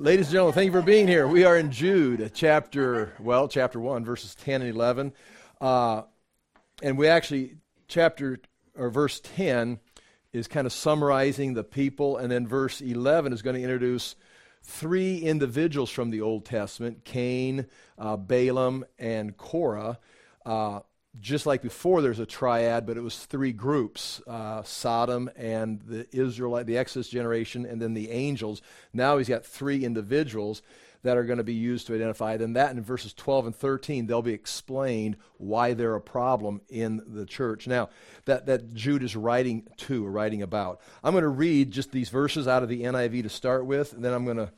Ladies and gentlemen, thank you for being here. We are in Jude, chapter, well, chapter 1, verses 10 and 11. Uh, and we actually, chapter, or verse 10 is kind of summarizing the people, and then verse 11 is going to introduce three individuals from the Old Testament Cain, uh, Balaam, and Korah. Uh, just like before, there's a triad, but it was three groups uh, Sodom and the Israelite, the Exodus generation, and then the angels. Now he's got three individuals that are going to be used to identify. Then that in verses 12 and 13, they'll be explained why they're a problem in the church. Now, that, that Jude is writing to, or writing about. I'm going to read just these verses out of the NIV to start with, and then I'm going to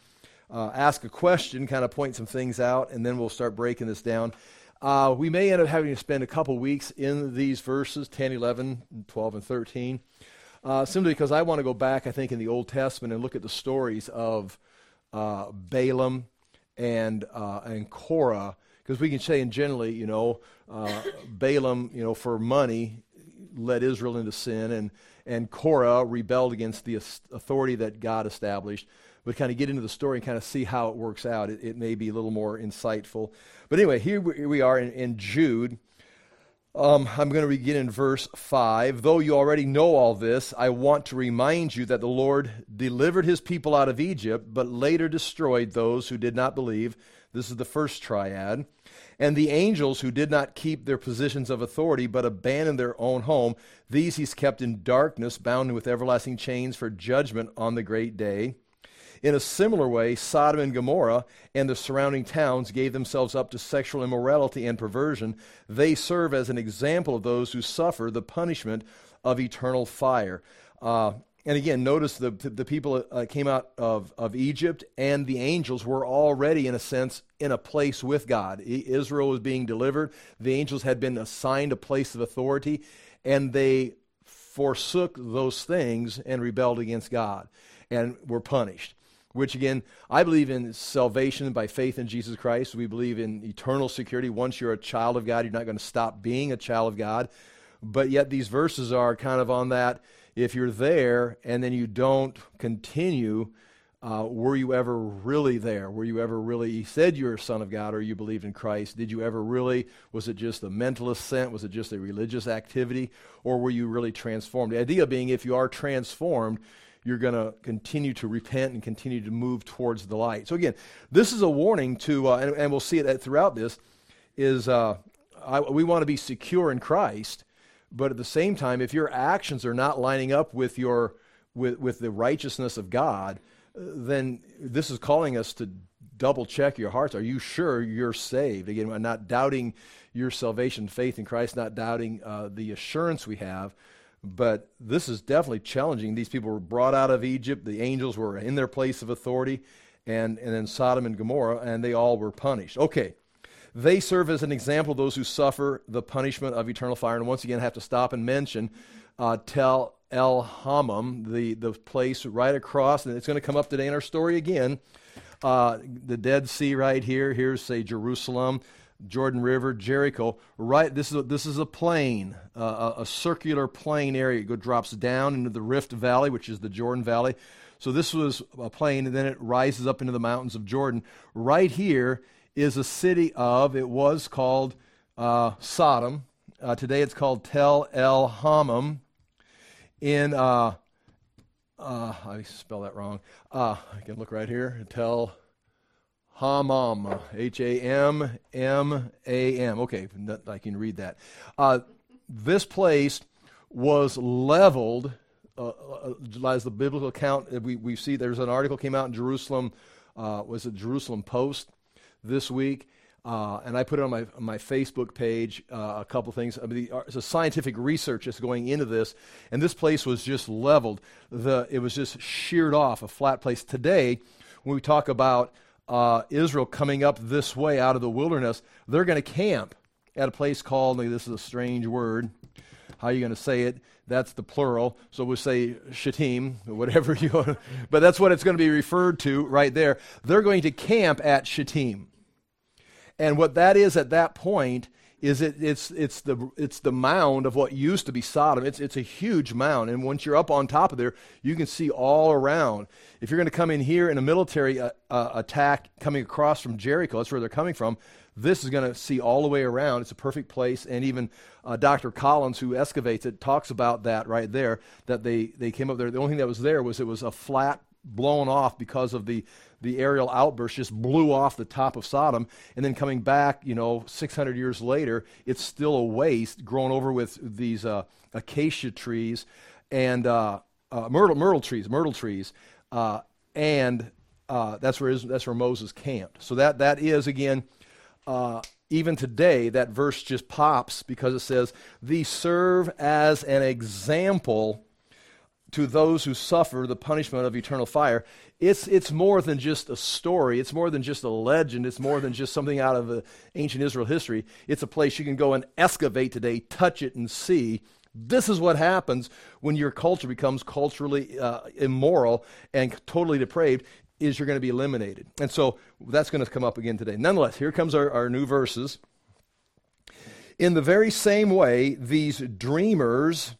uh, ask a question, kind of point some things out, and then we'll start breaking this down. Uh, we may end up having to spend a couple weeks in these verses 10, 11, 12, and 13. Uh, simply because I want to go back, I think, in the Old Testament and look at the stories of uh, Balaam and, uh, and Korah. Because we can say, in generally, you know, uh, Balaam, you know, for money, led Israel into sin, and, and Korah rebelled against the authority that God established but kind of get into the story and kind of see how it works out. It, it may be a little more insightful. But anyway, here we are in, in Jude. Um, I'm going to begin in verse 5. Though you already know all this, I want to remind you that the Lord delivered his people out of Egypt, but later destroyed those who did not believe. This is the first triad. And the angels who did not keep their positions of authority, but abandoned their own home, these he's kept in darkness, bound with everlasting chains for judgment on the great day. In a similar way, Sodom and Gomorrah and the surrounding towns gave themselves up to sexual immorality and perversion. They serve as an example of those who suffer the punishment of eternal fire. Uh, and again, notice the, the people uh, came out of, of Egypt, and the angels were already, in a sense, in a place with God. Israel was being delivered. The angels had been assigned a place of authority, and they forsook those things and rebelled against God and were punished which again, I believe in salvation by faith in Jesus Christ. We believe in eternal security. Once you're a child of God, you're not going to stop being a child of God. But yet, these verses are kind of on that. If you're there and then you don't continue, uh, were you ever really there? Were you ever really said you're a son of God or you believed in Christ? Did you ever really, was it just a mental assent? Was it just a religious activity? Or were you really transformed? The idea being if you are transformed, you're going to continue to repent and continue to move towards the light. So again, this is a warning to, uh, and, and, we'll see it throughout this, is uh, I, we want to be secure in Christ, but at the same time, if your actions are not lining up with your with, with the righteousness of God, then this is calling us to double check your hearts. Are you sure you're saved? Again, I'm not doubting your salvation, faith in Christ, not doubting uh, the assurance we have, but this is definitely challenging. These people were brought out of Egypt, the angels were in their place of authority, and, and then Sodom and Gomorrah, and they all were punished. Okay, they serve as an example of those who suffer the punishment of eternal fire. And once again, I have to stop and mention uh, Tel El Hammam, the, the place right across, and it's going to come up today in our story again. Uh, the Dead Sea right here. Here's, say, Jerusalem. Jordan River, Jericho. Right, this is a, this is a plain, uh, a, circular plain area. It drops down into the Rift Valley, which is the Jordan Valley. So this was a plain, and then it rises up into the mountains of Jordan. Right here is a city of. It was called uh, Sodom. Uh, today it's called Tel El Hammam. In uh, uh, I spell that wrong. Uh, I can look right here. Tel Hammam, H A M M A M. Okay, I can read that. Uh, this place was leveled, uh, uh, as the biblical account, uh, we, we see there's an article came out in Jerusalem, uh, was it Jerusalem Post this week? Uh, and I put it on my, on my Facebook page, uh, a couple things. I mean, the, a scientific research that's going into this, and this place was just leveled. The, it was just sheared off, a flat place. Today, when we talk about uh, Israel coming up this way out of the wilderness, they're going to camp at a place called, this is a strange word. How are you going to say it? That's the plural. So we'll say Shittim, whatever you want. But that's what it's going to be referred to right there. They're going to camp at Shittim. And what that is at that point is it, it's, it's, the, it's the mound of what used to be Sodom. It's, it's a huge mound. And once you're up on top of there, you can see all around. If you're going to come in here in a military uh, uh, attack coming across from Jericho, that's where they're coming from, this is going to see all the way around. It's a perfect place. And even uh, Dr. Collins, who excavates it, talks about that right there, that they, they came up there. The only thing that was there was it was a flat blown off because of the, the aerial outburst just blew off the top of Sodom. And then coming back, you know, 600 years later, it's still a waste grown over with these uh, acacia trees and uh, uh, myrtle, myrtle trees, myrtle trees. Uh, and uh, that's, where is, that's where Moses camped. So that, that is, again, uh, even today, that verse just pops because it says, These serve as an example to those who suffer the punishment of eternal fire. It's, it's more than just a story. It's more than just a legend. It's more than just something out of uh, ancient Israel history. It's a place you can go and excavate today, touch it, and see. This is what happens when your culture becomes culturally uh, immoral and totally depraved is you're going to be eliminated. And so that's going to come up again today. Nonetheless, here comes our, our new verses. In the very same way, these dreamers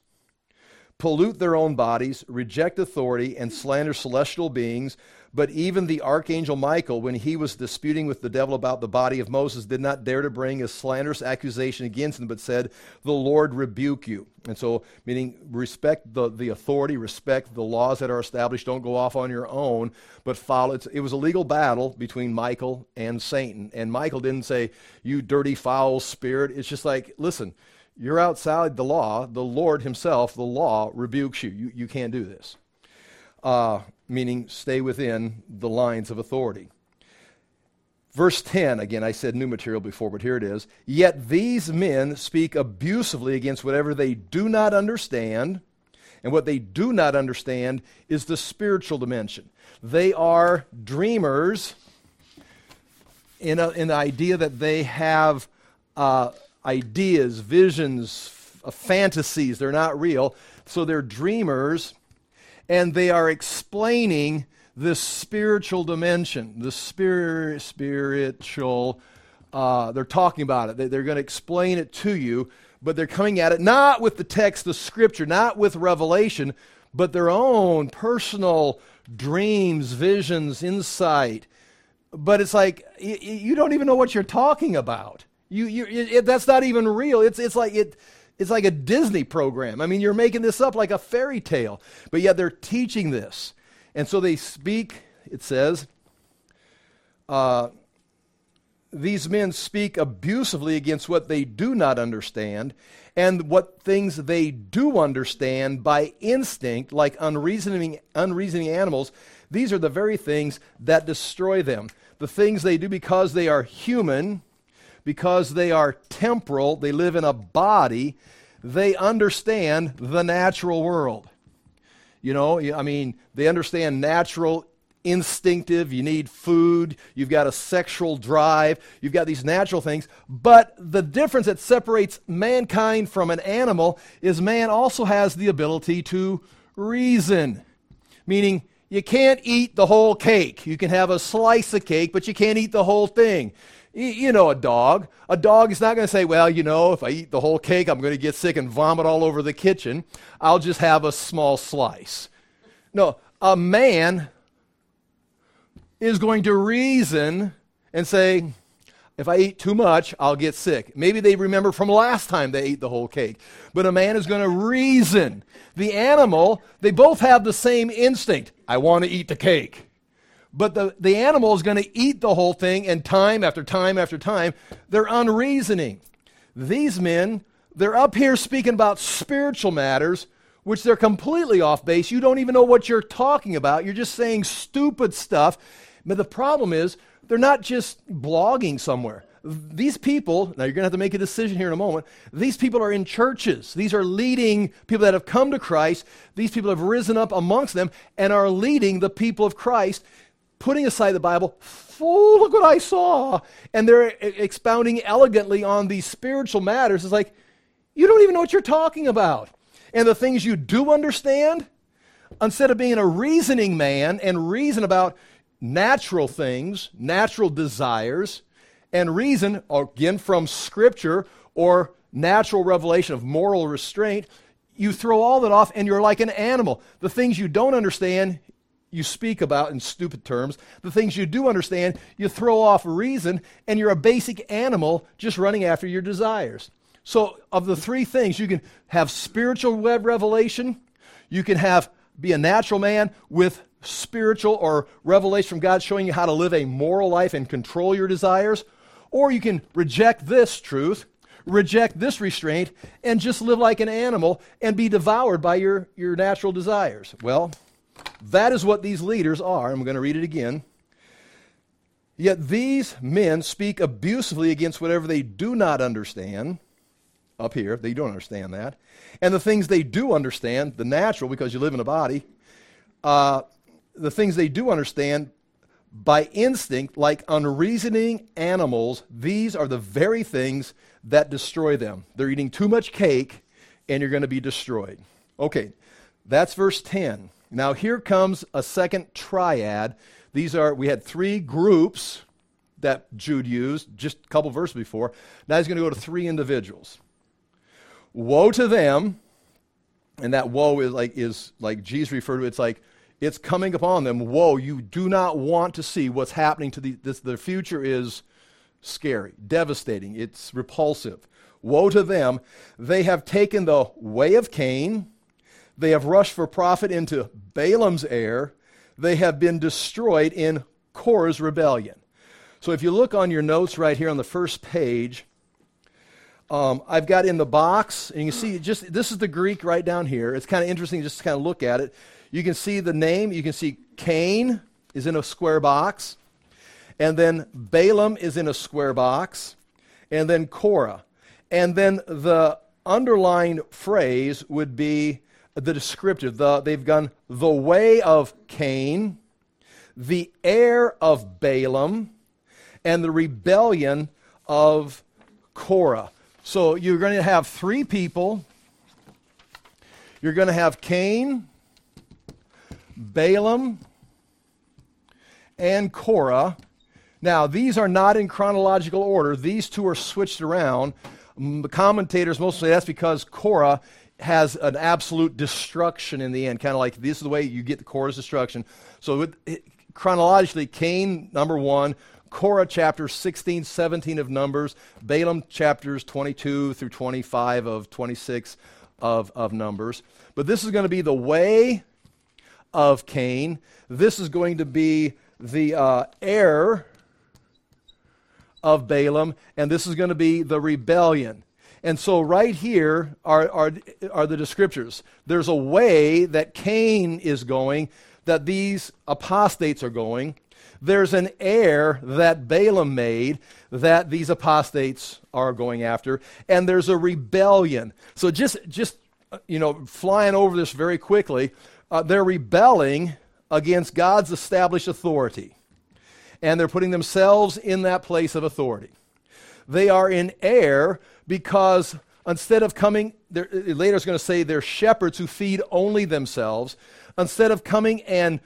pollute their own bodies, reject authority, and slander celestial beings. But even the archangel Michael, when he was disputing with the devil about the body of Moses, did not dare to bring a slanderous accusation against him, but said, The Lord rebuke you. And so, meaning respect the, the authority, respect the laws that are established, don't go off on your own, but follow. It's, it was a legal battle between Michael and Satan. And Michael didn't say, You dirty, foul spirit. It's just like, listen, you're outside the law. The Lord Himself, the law, rebukes you. You, you can't do this. Uh, meaning stay within the lines of authority. Verse 10, again, I said new material before, but here it is. Yet these men speak abusively against whatever they do not understand, and what they do not understand is the spiritual dimension. They are dreamers in, a, in the idea that they have uh, ideas, visions, f- fantasies. They're not real. So they're dreamers and they are explaining this spiritual dimension, the spirit, spiritual. Uh, they're talking about it. They, they're going to explain it to you, but they're coming at it not with the text of Scripture, not with revelation, but their own personal dreams, visions, insight. But it's like you don't even know what you're talking about. You, you, it, that's not even real. It's, it's like it it's like a Disney program. I mean, you're making this up like a fairy tale, but yet they're teaching this. And so they speak, it says, uh, these men speak abusively against what they do not understand and what things they do understand by instinct, like unreasoning, unreasoning animals. These are the very things that destroy them. The things they do because they are human because they are temporal, they live in a body, they understand the natural world. You know, I mean, they understand natural, instinctive, you need food, you've got a sexual drive, you've got these natural things. But the difference that separates mankind from an animal is man also has the ability to reason, meaning, you can't eat the whole cake. You can have a slice of cake, but you can't eat the whole thing. You know, a dog. A dog is not going to say, well, you know, if I eat the whole cake, I'm going to get sick and vomit all over the kitchen. I'll just have a small slice. No, a man is going to reason and say, if I eat too much, I'll get sick. Maybe they remember from last time they ate the whole cake. But a man is going to reason. The animal, they both have the same instinct. I want to eat the cake. But the, the animal is going to eat the whole thing, and time after time after time, they're unreasoning. These men, they're up here speaking about spiritual matters, which they're completely off base. You don't even know what you're talking about. You're just saying stupid stuff. But the problem is, they're not just blogging somewhere. These people, now you're going to have to make a decision here in a moment. These people are in churches. These are leading people that have come to Christ. These people have risen up amongst them and are leading the people of Christ putting aside the Bible, oh, look what I saw. And they're expounding elegantly on these spiritual matters. It's like, you don't even know what you're talking about. And the things you do understand, instead of being a reasoning man and reason about natural things, natural desires, and reason, again from Scripture or natural revelation of moral restraint, you throw all that off and you're like an animal. The things you don't understand, you speak about in stupid terms. The things you do understand, you throw off reason, and you're a basic animal just running after your desires. So, of the three things, you can have spiritual revelation, you can have be a natural man with spiritual or revelation from God showing you how to live a moral life and control your desires, or you can reject this truth, reject this restraint, and just live like an animal and be devoured by your, your natural desires. Well, that is what these leaders are. I'm going to read it again. Yet these men speak abusively against whatever they do not understand. Up here, they don't understand that. And the things they do understand, the natural, because you live in a body, uh, the things they do understand by instinct, like unreasoning animals, these are the very things that destroy them. They're eating too much cake, and you're going to be destroyed. Okay, that's verse 10. Now here comes a second triad. These are, we had three groups that Jude used just a couple verses before. Now he's going to go to three individuals. Woe to them, and that woe is like is like Jesus referred to. It's like it's coming upon them. Woe! You do not want to see what's happening to the this. The future is scary, devastating. It's repulsive. Woe to them! They have taken the way of Cain they have rushed for profit into Balaam's error. They have been destroyed in Korah's rebellion. So if you look on your notes right here on the first page, um, I've got in the box, and you can see just this is the Greek right down here. It's kind of interesting just to kind of look at it. You can see the name. You can see Cain is in a square box, and then Balaam is in a square box, and then Korah. And then the underlined phrase would be the descriptive. The, they've gone the way of Cain, the heir of Balaam, and the rebellion of Korah. So you're going to have three people. You're going to have Cain, Balaam, and Korah. Now, these are not in chronological order. These two are switched around. The commentators mostly that's because Korah has an absolute destruction in the end, kind of like this is the way you get the Korah's destruction. So, with, chronologically, Cain, number one, Korah chapter 16, 17 of Numbers, Balaam chapters 22 through 25 of 26 of, of Numbers. But this is going to be the way of Cain. This is going to be the uh, heir of Balaam, and this is going to be the rebellion. And so, right here are, are, are the descriptors. There's a way that Cain is going, that these apostates are going. There's an heir that Balaam made that these apostates are going after. And there's a rebellion. So, just, just you know, flying over this very quickly, uh, they're rebelling against God's established authority. And they're putting themselves in that place of authority. They are in error because instead of coming, later it's going to say they're shepherds who feed only themselves. Instead of coming and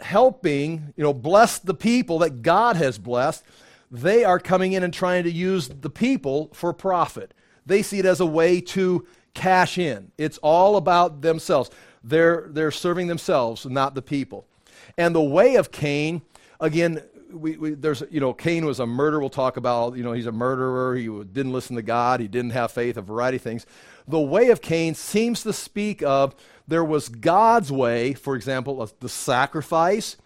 helping, you know, bless the people that God has blessed, they are coming in and trying to use the people for profit. They see it as a way to cash in. It's all about themselves. They're, they're serving themselves, not the people. And the way of Cain, again, we, we, there's, you know, Cain was a murderer. We'll talk about, you know, he's a murderer. He didn't listen to God. He didn't have faith, a variety of things. The way of Cain seems to speak of there was God's way, for example, the sacrifice.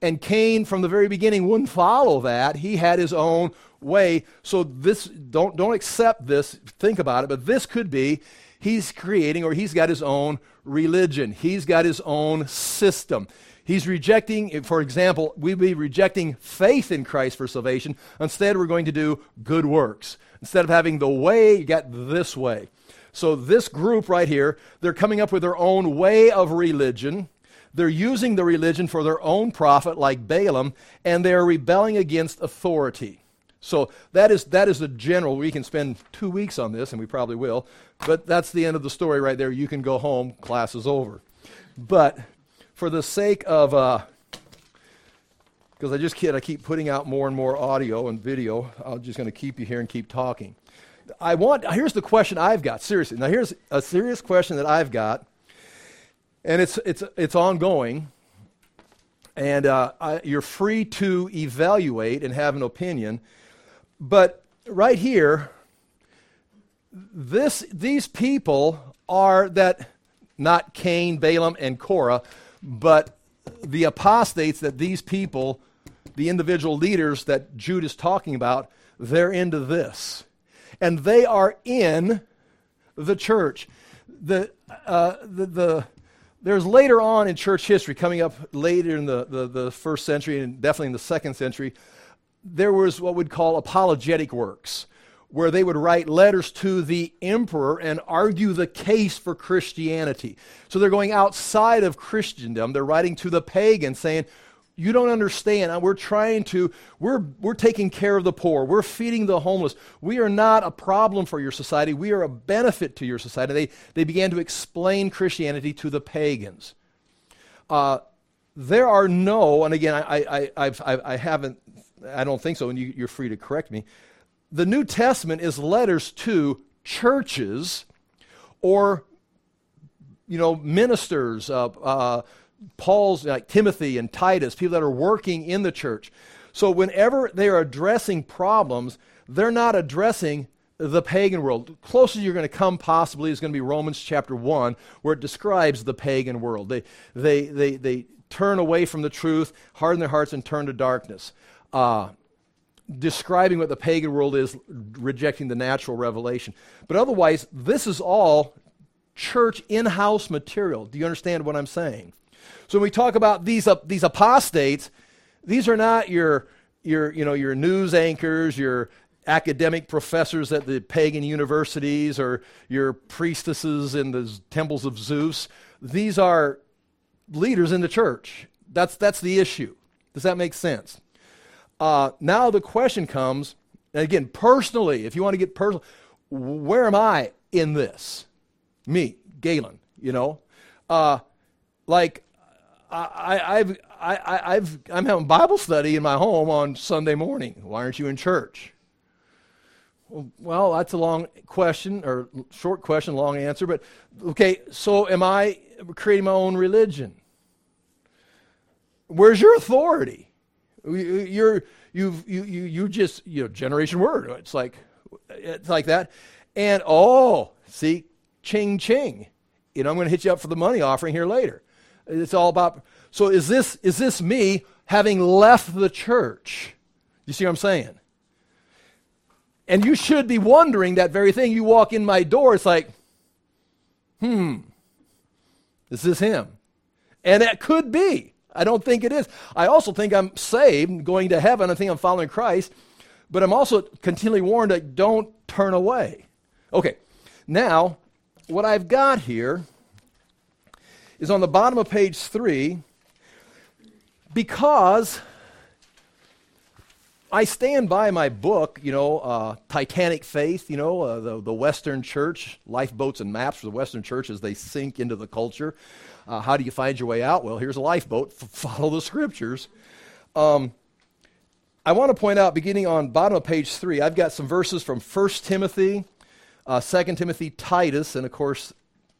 And Cain, from the very beginning, wouldn't follow that. He had his own way. So this, don't, don't accept this, think about it, but this could be he's creating or he's got his own religion. He's got his own system. He's rejecting, for example, we'd be rejecting faith in Christ for salvation. Instead, we're going to do good works. Instead of having the way, you got this way. So, this group right here, they're coming up with their own way of religion. They're using the religion for their own profit, like Balaam, and they're rebelling against authority. So that is that is the general. We can spend two weeks on this, and we probably will. But that's the end of the story right there. You can go home. Class is over. But for the sake of, because uh, I just keep, I keep putting out more and more audio and video, I'm just going to keep you here and keep talking. I want, here's the question I've got, seriously. Now, here's a serious question that I've got, and it's, it's, it's ongoing. And uh, I, you're free to evaluate and have an opinion. But right here, this, these people are that, not Cain, Balaam, and Korah, but the apostates that these people, the individual leaders that Jude is talking about, they're into this. And they are in the church. The, uh, the, the, there's later on in church history, coming up later in the, the, the first century and definitely in the second century, there was what we'd call apologetic works where they would write letters to the emperor and argue the case for Christianity. So they're going outside of Christendom. They're writing to the pagans saying, you don't understand. We're trying to, we're, we're taking care of the poor. We're feeding the homeless. We are not a problem for your society. We are a benefit to your society. They, they began to explain Christianity to the pagans. Uh, there are no, and again, I, I, I, I, I haven't, I don't think so, and you, you're free to correct me the New Testament is letters to churches or you know ministers uh, uh, paul's like timothy and titus people that are working in the church. So whenever they are addressing problems they're not addressing the pagan world. Closest you're going to come possibly is going to be romans chapter 1 where it describes the pagan world. They, they, they, they turn away from the truth harden their hearts and turn to darkness. Uh, describing what the pagan world is, rejecting the natural revelation. But otherwise, this is all church in house material. Do you understand what I'm saying? So when we talk about these, uh, these apostates, these are not your, your, you know, your news anchors, your academic professors at the pagan universities, or your priestesses in the temples of Zeus. These are leaders in the church. That's, that's the issue. Does that make sense? Uh, now the question comes, again, personally, if you want to get personal, where am I in this? Me, Galen, you know? Uh, like, I, I've, I, I've, I'm having Bible study in my home on Sunday morning. Why aren't you in church? Well, that's a long question, or short question, long answer. But okay, so am I creating my own religion? Where's your authority? You're you've you you you just you know generation word. It's like it's like that, and oh, see, ching ching. You know, I'm going to hit you up for the money offering here later. It's all about. So is this is this me having left the church? You see what I'm saying? And you should be wondering that very thing. You walk in my door, it's like, hmm, this is this him? And that could be. I don't think it is. I also think I'm saved, going to heaven. I think I'm following Christ. But I'm also continually warned that don't turn away. Okay, now, what I've got here is on the bottom of page three because I stand by my book, you know, uh, Titanic Faith, you know, uh, the, the Western church, lifeboats and maps for the Western church as they sink into the culture. Uh, how do you find your way out? Well, here's a lifeboat. F- follow the scriptures. Um, I want to point out, beginning on bottom of page three, I've got some verses from 1 Timothy, uh, 2 Timothy, Titus, and of course,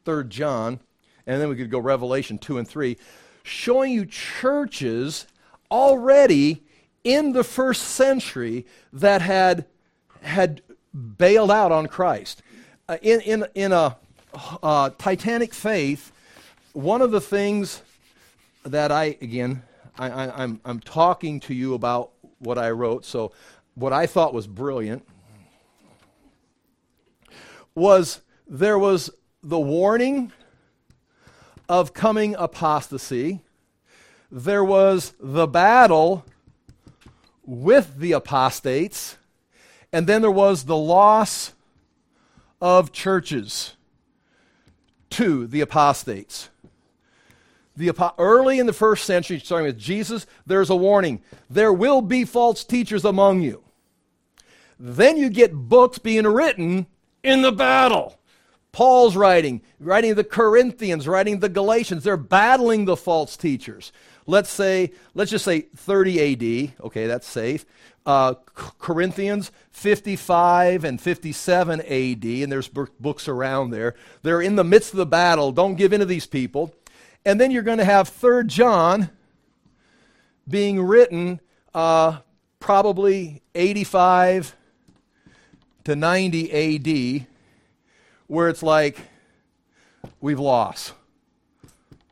3 John. And then we could go Revelation 2 and 3, showing you churches already in the first century that had, had bailed out on Christ. Uh, in, in, in a uh, Titanic faith, one of the things that I, again, I, I, I'm, I'm talking to you about what I wrote, so what I thought was brilliant was there was the warning of coming apostasy, there was the battle with the apostates, and then there was the loss of churches to the apostates the, early in the first century, starting with Jesus, there's a warning. There will be false teachers among you. Then you get books being written in the battle. Paul's writing, writing the Corinthians, writing the Galatians. They're battling the false teachers. Let's say, let's just say 30 AD. Okay, that's safe. Uh, Corinthians 55 and 57 AD, and there's books around there. They're in the midst of the battle. Don't give in to these people. And then you're going to have 3rd John being written uh, probably 85 to 90 AD, where it's like, we've lost.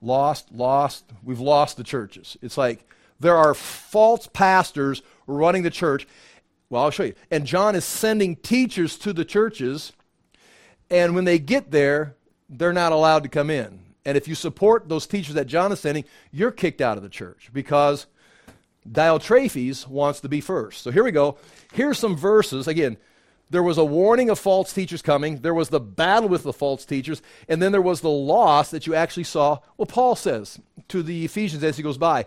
Lost, lost. We've lost the churches. It's like there are false pastors running the church. Well, I'll show you. And John is sending teachers to the churches, and when they get there, they're not allowed to come in. And if you support those teachers that John is sending, you're kicked out of the church because Diotrephes wants to be first. So here we go. Here's some verses. Again, there was a warning of false teachers coming, there was the battle with the false teachers, and then there was the loss that you actually saw. Well, Paul says to the Ephesians as he goes by,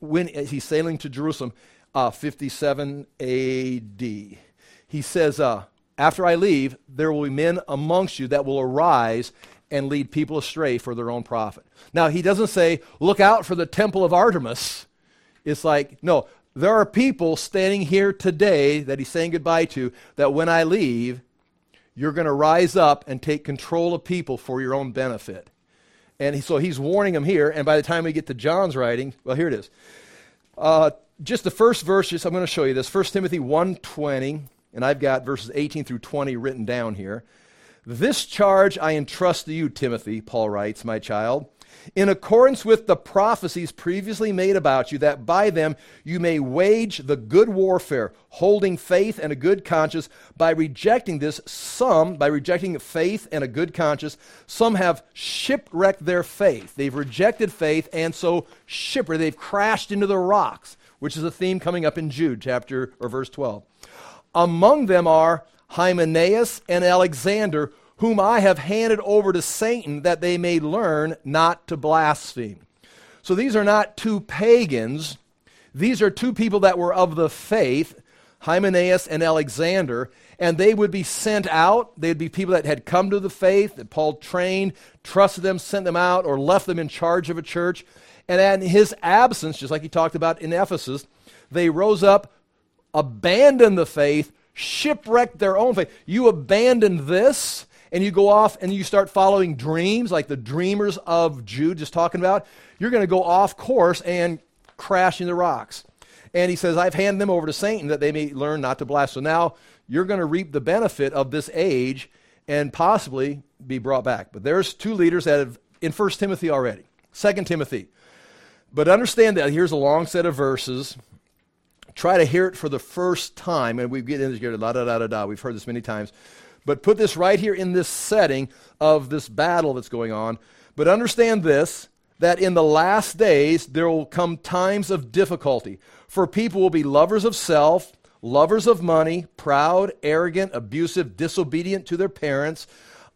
when he's sailing to Jerusalem, uh, 57 AD, he says, uh, After I leave, there will be men amongst you that will arise and lead people astray for their own profit. Now, he doesn't say, Look out for the temple of Artemis. It's like, no, there are people standing here today that he's saying goodbye to that when I leave, you're going to rise up and take control of people for your own benefit. And so he's warning them here. And by the time we get to John's writing, well, here it is. Uh, just the first verses, I'm going to show you this. 1 Timothy 1.20, and I've got verses 18 through 20 written down here. This charge I entrust to you, Timothy, Paul writes, my child in accordance with the prophecies previously made about you, that by them you may wage the good warfare, holding faith and a good conscience. By rejecting this, some, by rejecting faith and a good conscience, some have shipwrecked their faith. They've rejected faith and so shipwrecked. They've crashed into the rocks, which is a theme coming up in Jude, chapter or verse 12. Among them are Hymenaeus and Alexander whom I have handed over to Satan that they may learn not to blaspheme. So these are not two pagans. These are two people that were of the faith, Hymenaeus and Alexander, and they would be sent out. They'd be people that had come to the faith, that Paul trained, trusted them, sent them out, or left them in charge of a church. And in his absence, just like he talked about in Ephesus, they rose up, abandoned the faith, shipwrecked their own faith. You abandoned this, and you go off and you start following dreams, like the dreamers of Jude just talking about, you're going to go off course and crash into rocks. And he says, I've handed them over to Satan that they may learn not to blast. So now you're going to reap the benefit of this age and possibly be brought back. But there's two leaders that have in 1 Timothy already. 2 Timothy. But understand that here's a long set of verses. Try to hear it for the first time, and we get into here, da da da da da. We've heard this many times. But put this right here in this setting of this battle that's going on. But understand this that in the last days there will come times of difficulty. For people will be lovers of self, lovers of money, proud, arrogant, abusive, disobedient to their parents,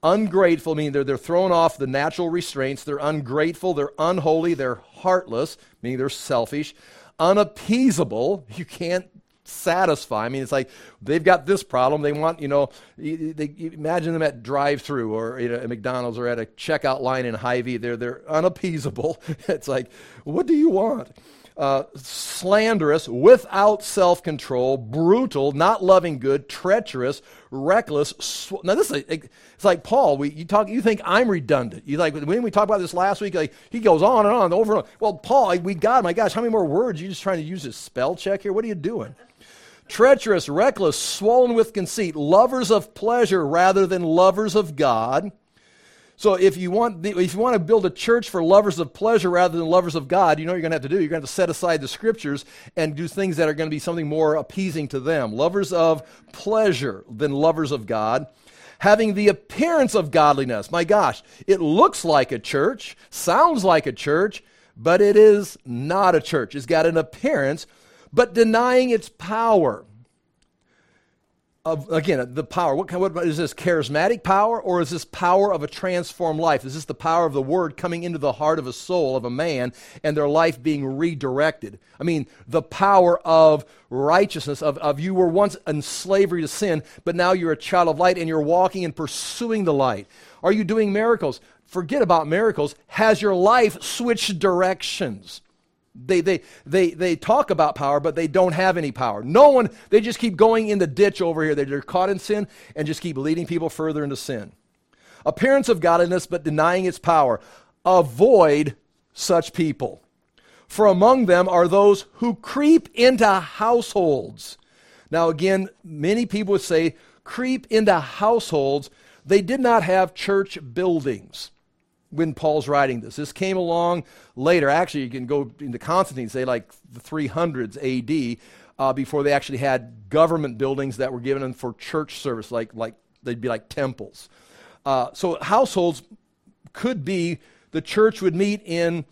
ungrateful, meaning they're, they're thrown off the natural restraints. They're ungrateful, they're unholy, they're heartless, meaning they're selfish, unappeasable. You can't satisfy. I mean, it's like they've got this problem. They want, you know, they, imagine them at drive-through or you know, at McDonald's or at a checkout line in Hy-Vee. They're they're unappeasable. it's like, what do you want? Uh, slanderous, without self control, brutal, not loving good, treacherous, reckless. Sw- now this is it's like Paul. We, you talk. You think I'm redundant? You like when we talked about this last week? Like he goes on and on over and on. Well, Paul, we got. My gosh, how many more words? Are You just trying to use this spell check here? What are you doing? Treacherous, reckless, swollen with conceit, lovers of pleasure rather than lovers of God. So if you want if you want to build a church for lovers of pleasure rather than lovers of God, you know what you're going to have to do. You're going to have to set aside the scriptures and do things that are going to be something more appeasing to them. Lovers of pleasure than lovers of God. Having the appearance of godliness. My gosh, it looks like a church, sounds like a church, but it is not a church. It's got an appearance but denying its power. Of, again, the power. What, kind, what is this? Charismatic power, or is this power of a transformed life? Is this the power of the word coming into the heart of a soul of a man and their life being redirected? I mean, the power of righteousness, of, of you were once in slavery to sin, but now you're a child of light and you're walking and pursuing the light. Are you doing miracles? Forget about miracles. Has your life switched directions? They, they, they, they talk about power, but they don't have any power. No one, they just keep going in the ditch over here. They're caught in sin and just keep leading people further into sin. Appearance of godliness, but denying its power. Avoid such people. For among them are those who creep into households. Now, again, many people would say creep into households. They did not have church buildings when Paul's writing this. This came along later. Actually, you can go into Constantine, say like the 300s AD, uh, before they actually had government buildings that were given them for church service, like, like they'd be like temples. Uh, so households could be the church would meet in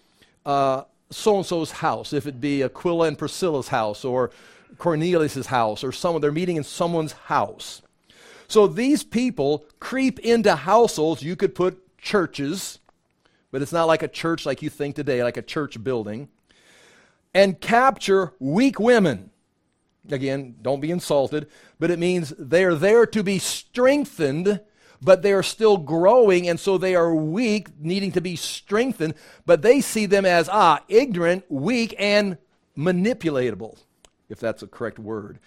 so and so's house, if it be Aquila and Priscilla's house or Cornelius's house or someone, they're meeting in someone's house. So these people creep into households. You could put churches, but it's not like a church like you think today, like a church building, and capture weak women. Again, don't be insulted, but it means they are there to be strengthened, but they are still growing, and so they are weak, needing to be strengthened, but they see them as, ah, ignorant, weak, and manipulatable, if that's a correct word.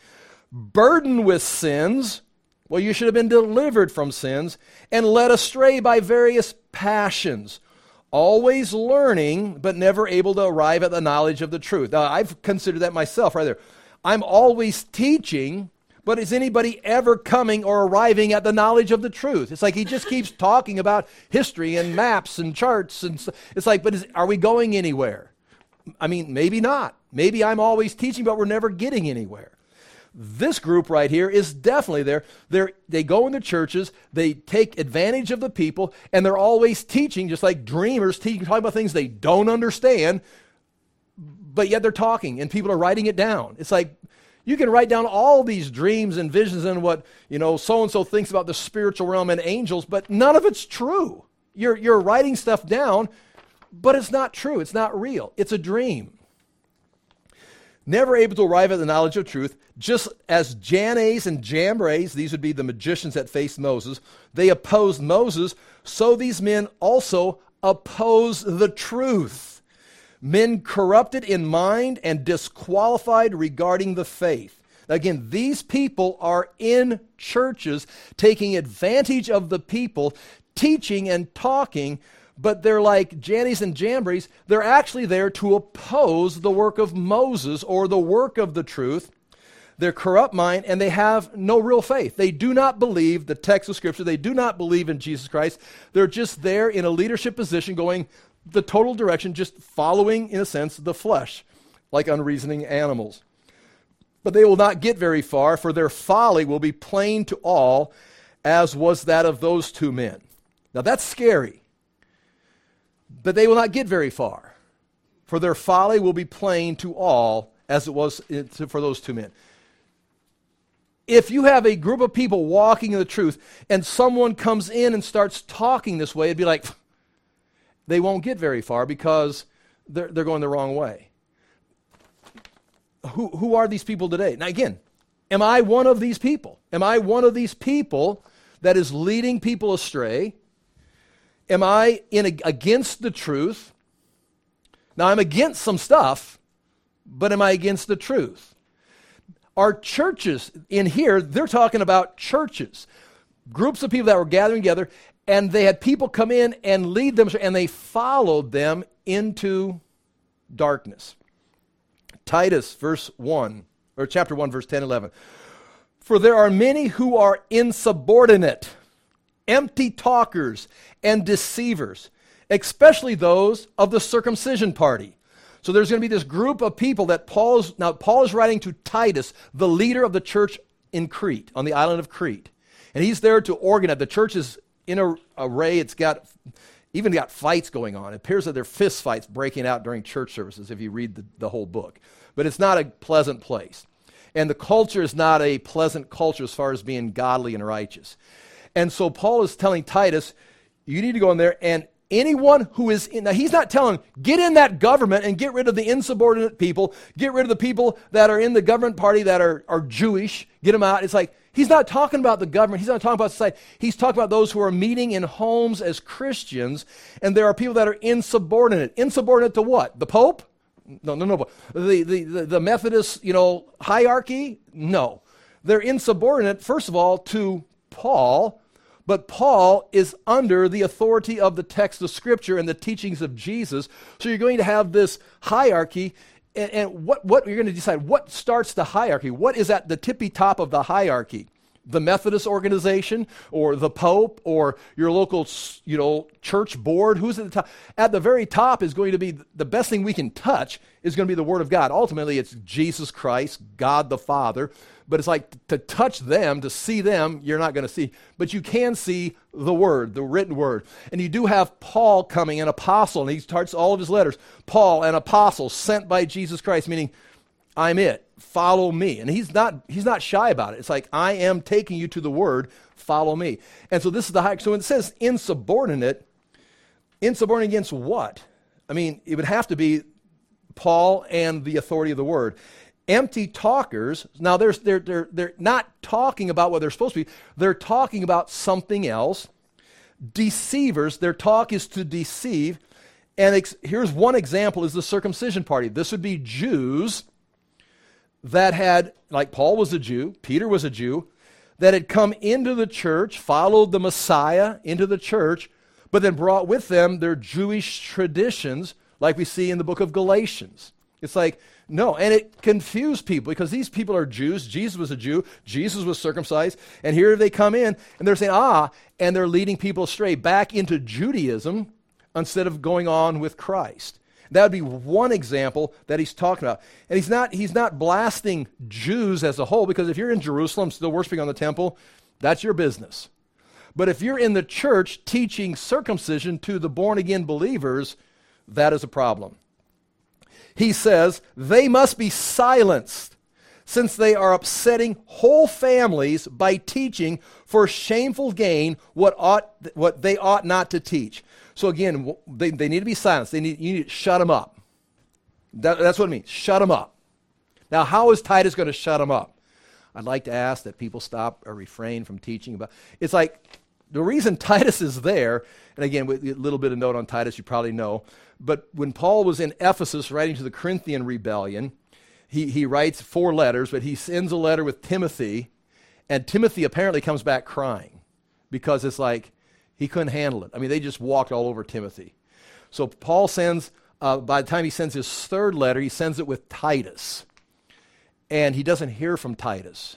Burdened with sins, well, you should have been delivered from sins and led astray by various passions always learning, but never able to arrive at the knowledge of the truth. Now, I've considered that myself right there. I'm always teaching, but is anybody ever coming or arriving at the knowledge of the truth? It's like he just keeps talking about history and maps and charts. And it's like, but is, are we going anywhere? I mean, maybe not. Maybe I'm always teaching, but we're never getting anywhere. This group right here is definitely there. They're, they go into churches, they take advantage of the people, and they're always teaching, just like dreamers, teaching, talking about things they don't understand, but yet they're talking, and people are writing it down. It's like you can write down all these dreams and visions and what, you know, so and so thinks about the spiritual realm and angels, but none of it's true. You're, you're writing stuff down, but it's not true. It's not real. It's a dream never able to arrive at the knowledge of truth, just as Jannes and Jambres, these would be the magicians that faced Moses, they opposed Moses, so these men also oppose the truth. Men corrupted in mind and disqualified regarding the faith. Again, these people are in churches taking advantage of the people, teaching and talking but they're like Jannes and Jambres. They're actually there to oppose the work of Moses or the work of the truth. They're corrupt mind and they have no real faith. They do not believe the text of Scripture. They do not believe in Jesus Christ. They're just there in a leadership position going the total direction, just following, in a sense, the flesh, like unreasoning animals. But they will not get very far, for their folly will be plain to all, as was that of those two men. Now that's scary but they will not get very far, for their folly will be plain to all, as it was for those two men. If you have a group of people walking in the truth and someone comes in and starts talking this way, it'd be like, they won't get very far because they're, they're going the wrong way. Who, who are these people today? Now, again, am I one of these people? Am I one of these people that is leading people astray? Am I in a, against the truth? Now, I'm against some stuff, but am I against the truth? Our churches in here, they're talking about churches, groups of people that were gathering together, and they had people come in and lead them, and they followed them into darkness. Titus, verse 1, or chapter 1, verse 10, 11. For there are many who are insubordinate empty talkers, and deceivers, especially those of the circumcision party. So there's going to be this group of people that Paul's now Paul is writing to Titus, the leader of the church in Crete, on the island of Crete. And he's there to organize. The church is in a array. It's got even got fights going on. It appears that there are fist fights breaking out during church services if you read the, the whole book. But it's not a pleasant place. And the culture is not a pleasant culture as far as being godly and righteous. And so Paul is telling Titus, you need to go in there and anyone who is in, now he's not telling get in that government and get rid of the insubordinate people. Get rid of the people that are in the government party that are, are jewish. Get them out. It's like he's not talking about the government. He's not talking about society. He's talking about those who are meeting in homes as christians and there are people that are insubordinate. Insubordinate to what? The pope? No, no, no. The, the, the, the Methodist, you know, hierarchy? No. They're insubordinate, first of all, to Paul, but Paul is under the authority of the text of Scripture and the teachings of Jesus. So you're going to have this hierarchy. And, and what, what you're going to decide what starts the hierarchy? What is at the tippy top of the hierarchy? The Methodist organization or the Pope or your local, you know, church board. Who's at the top? At the very top is going to be the best thing we can touch is going to be the Word of God. Ultimately, it's Jesus Christ, God the Father. But it's like to touch them, to see them, you're not going to see. But you can see the Word, the written Word. And you do have Paul coming, an apostle, and he starts all of his letters. Paul, an apostle, sent by Jesus Christ, meaning I'm it. Follow me. And he's not he's not shy about it. It's like I am taking you to the word, follow me. And so this is the high so when it says insubordinate, insubordinate against what? I mean, it would have to be Paul and the authority of the word. Empty talkers, now they're, they're, they're, they're not talking about what they're supposed to be, they're talking about something else. Deceivers, their talk is to deceive. And ex- here's one example is the circumcision party. This would be Jews that had, like Paul was a Jew, Peter was a Jew, that had come into the church, followed the Messiah into the church, but then brought with them their Jewish traditions, like we see in the book of Galatians. It's like, no, and it confused people because these people are Jews. Jesus was a Jew. Jesus was circumcised. And here they come in and they're saying, ah, and they're leading people astray back into Judaism instead of going on with Christ. That would be one example that he's talking about. And he's not, he's not blasting Jews as a whole, because if you're in Jerusalem still worshiping on the temple, that's your business. But if you're in the church teaching circumcision to the born again believers, that is a problem. He says, they must be silenced since they are upsetting whole families by teaching for shameful gain what, ought, what they ought not to teach. So again, they, they need to be silenced. They need, you need to shut them up. That, that's what it means. Shut them up. Now, how is Titus going to shut them up? I'd like to ask that people stop or refrain from teaching about. It's like the reason Titus is there, and again, with a little bit of note on Titus, you probably know. But when Paul was in Ephesus writing to the Corinthian rebellion, he, he writes four letters, but he sends a letter with Timothy, and Timothy apparently comes back crying because it's like he couldn't handle it. I mean, they just walked all over Timothy. So Paul sends, uh, by the time he sends his third letter, he sends it with Titus. And he doesn't hear from Titus.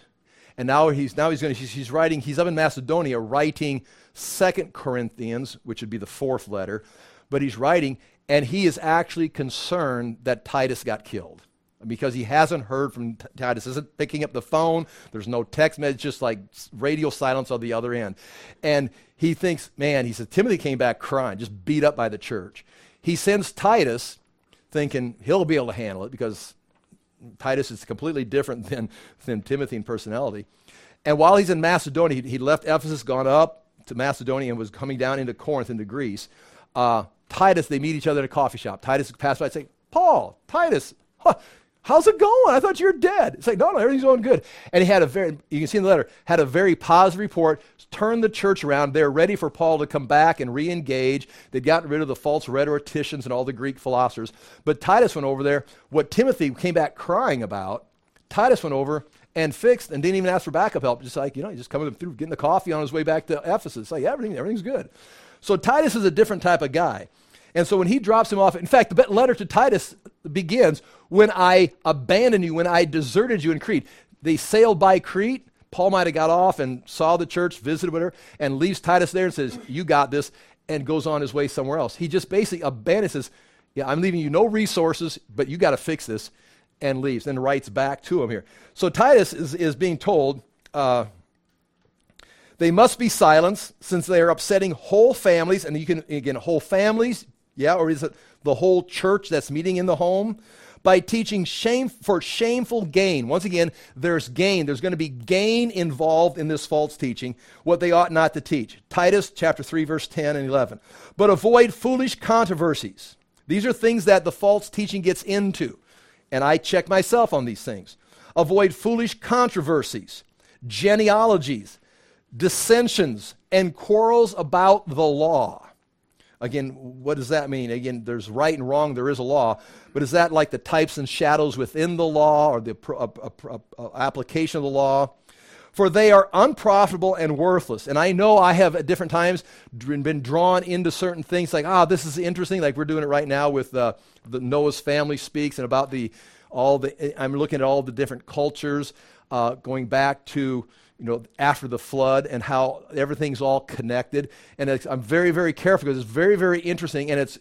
And now he's now he's going to he's writing he's up in Macedonia writing Second Corinthians, which would be the fourth letter, but he's writing and he is actually concerned that Titus got killed because he hasn't heard from Titus. Isn't picking up the phone. There's no text message, just like radio silence on the other end. And he thinks, man, he says, Timothy came back crying, just beat up by the church. He sends Titus thinking he'll be able to handle it because Titus is completely different than, than Timothy in personality. And while he's in Macedonia, he, he left Ephesus, gone up to Macedonia, and was coming down into Corinth, into Greece. Uh, Titus, they meet each other at a coffee shop. Titus passed by and say, Paul, Titus, huh, How's it going? I thought you were dead. It's like, no, no, everything's going good. And he had a very, you can see in the letter, had a very positive report, turned the church around. They're ready for Paul to come back and re engage. They'd gotten rid of the false rhetoricians and all the Greek philosophers. But Titus went over there. What Timothy came back crying about, Titus went over and fixed and didn't even ask for backup help. Just like, you know, he just coming through, getting the coffee on his way back to Ephesus. Like, yeah, everything, everything's good. So Titus is a different type of guy. And so when he drops him off, in fact, the letter to Titus begins when I abandoned you, when I deserted you in Crete. They sailed by Crete. Paul might have got off and saw the church, visited with her, and leaves Titus there and says, You got this, and goes on his way somewhere else. He just basically abandons, says, Yeah, I'm leaving you no resources, but you got to fix this, and leaves, and writes back to him here. So Titus is, is being told, uh, they must be silenced since they are upsetting whole families, and you can, again, whole families, yeah, or is it the whole church that's meeting in the home? By teaching shame for shameful gain. Once again, there's gain. There's going to be gain involved in this false teaching, what they ought not to teach. Titus chapter 3, verse 10 and 11. But avoid foolish controversies. These are things that the false teaching gets into. And I check myself on these things. Avoid foolish controversies, genealogies, dissensions, and quarrels about the law Again, what does that mean? Again, there's right and wrong, there is a law. But is that like the types and shadows within the law or the application of the law? For they are unprofitable and worthless. And I know I have at different times been drawn into certain things like, ah, this is interesting. Like we're doing it right now with uh, the Noah's family speaks and about the all the. I'm looking at all the different cultures uh, going back to you know, after the flood and how everything's all connected. And I'm very, very careful because it's very, very interesting. And it's,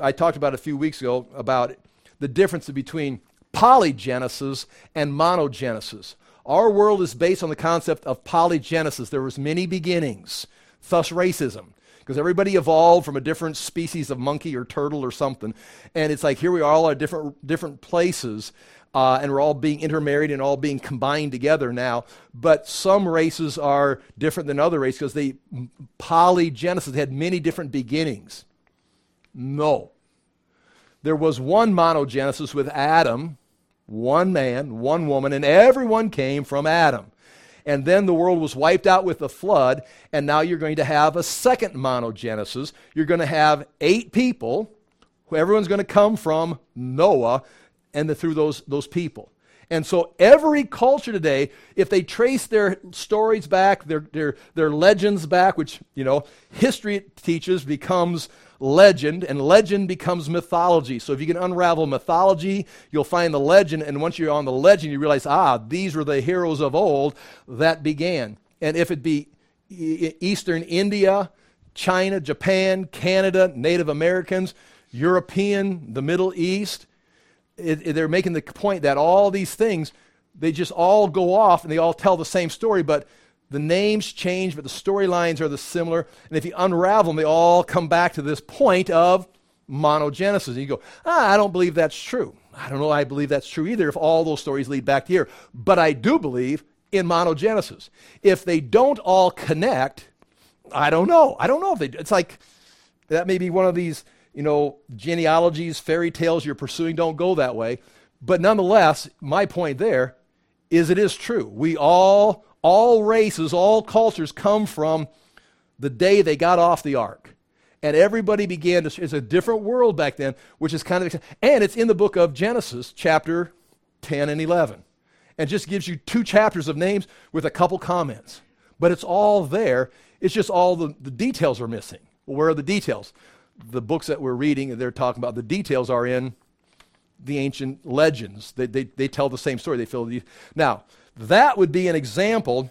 I talked about a few weeks ago about the difference between polygenesis and monogenesis. Our world is based on the concept of polygenesis. There was many beginnings, thus racism. Because everybody evolved from a different species of monkey or turtle or something. And it's like here we are all at different, different places uh, and we're all being intermarried and all being combined together now. But some races are different than other races because they polygenesis had many different beginnings. No. There was one monogenesis with Adam, one man, one woman, and everyone came from Adam. And then the world was wiped out with the flood, and now you're going to have a second monogenesis. You're going to have eight people. Everyone's going to come from Noah, and the, through those, those people. And so every culture today, if they trace their stories back, their, their, their legends back, which, you know, history teaches becomes legend, and legend becomes mythology. So if you can unravel mythology, you'll find the legend, and once you're on the legend, you realize, ah, these were the heroes of old that began. And if it be Eastern India, China, Japan, Canada, Native Americans, European, the Middle East, it, it, they're making the point that all these things, they just all go off and they all tell the same story, but the names change, but the storylines are the similar. And if you unravel them, they all come back to this point of monogenesis. And you go, ah, I don't believe that's true. I don't know I believe that's true either if all those stories lead back to here. But I do believe in monogenesis. If they don't all connect, I don't know. I don't know if they It's like that may be one of these you know, genealogies, fairy tales you're pursuing don't go that way. But nonetheless, my point there is it is true. We all, all races, all cultures come from the day they got off the ark. And everybody began to, it's a different world back then, which is kind of, and it's in the book of Genesis, chapter 10 and 11. And just gives you two chapters of names with a couple comments. But it's all there. It's just all the, the details are missing. Where are the details? The books that we're reading, they're talking about the details are in the ancient legends. They, they, they tell the same story. They fill the, now, that would be an example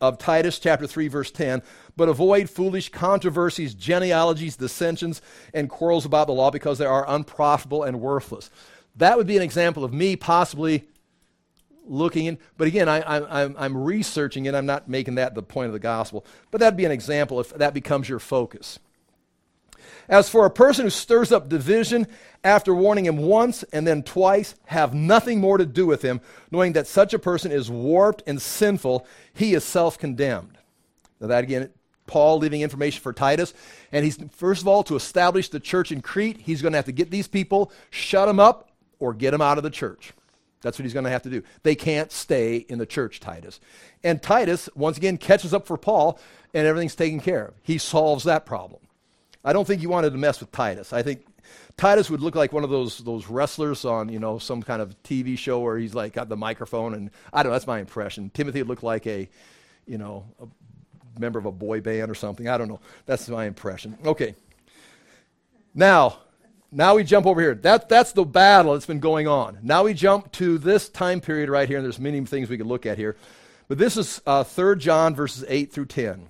of Titus chapter 3, verse 10. But avoid foolish controversies, genealogies, dissensions, and quarrels about the law because they are unprofitable and worthless. That would be an example of me possibly looking in. But again, I, I'm, I'm researching it. I'm not making that the point of the gospel. But that'd be an example if that becomes your focus. As for a person who stirs up division after warning him once and then twice, have nothing more to do with him, knowing that such a person is warped and sinful, he is self condemned. Now, that again, Paul leaving information for Titus. And he's, first of all, to establish the church in Crete, he's going to have to get these people, shut them up, or get them out of the church. That's what he's going to have to do. They can't stay in the church, Titus. And Titus, once again, catches up for Paul, and everything's taken care of. He solves that problem. I don't think he wanted to mess with Titus. I think Titus would look like one of those those wrestlers on you know some kind of TV show where he's like got the microphone and I don't know. That's my impression. Timothy would look like a you know a member of a boy band or something. I don't know. That's my impression. Okay. Now, now we jump over here. That, that's the battle that's been going on. Now we jump to this time period right here, and there's many things we could look at here. But this is uh, 3 John verses 8 through 10.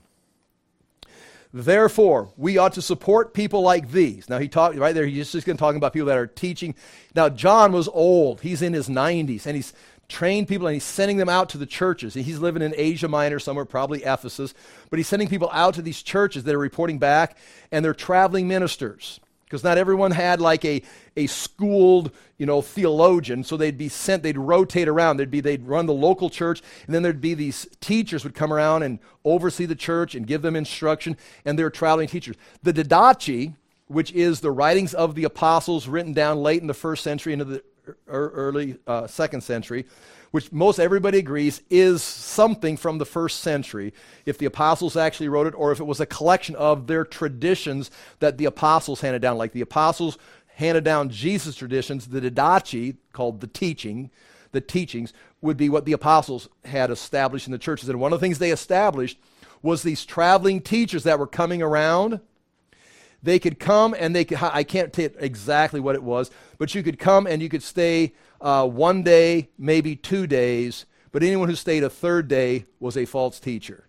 Therefore, we ought to support people like these. Now, he talked right there, he's just going to talk about people that are teaching. Now, John was old. He's in his 90s, and he's trained people and he's sending them out to the churches. He's living in Asia Minor somewhere, probably Ephesus, but he's sending people out to these churches that are reporting back, and they're traveling ministers because not everyone had like a, a schooled you know theologian so they'd be sent they'd rotate around. They'd be they'd run the local church and then there'd be these teachers would come around and oversee the church and give them instruction and they're traveling teachers. The didache which is the writings of the apostles written down late in the first century into the early uh, second century which most everybody agrees is something from the first century, if the apostles actually wrote it or if it was a collection of their traditions that the apostles handed down. Like the apostles handed down Jesus' traditions, the didache, called the teaching, the teachings, would be what the apostles had established in the churches. And one of the things they established was these traveling teachers that were coming around. They could come and they could, I can't tell exactly what it was, but you could come and you could stay uh, one day, maybe two days, but anyone who stayed a third day was a false teacher.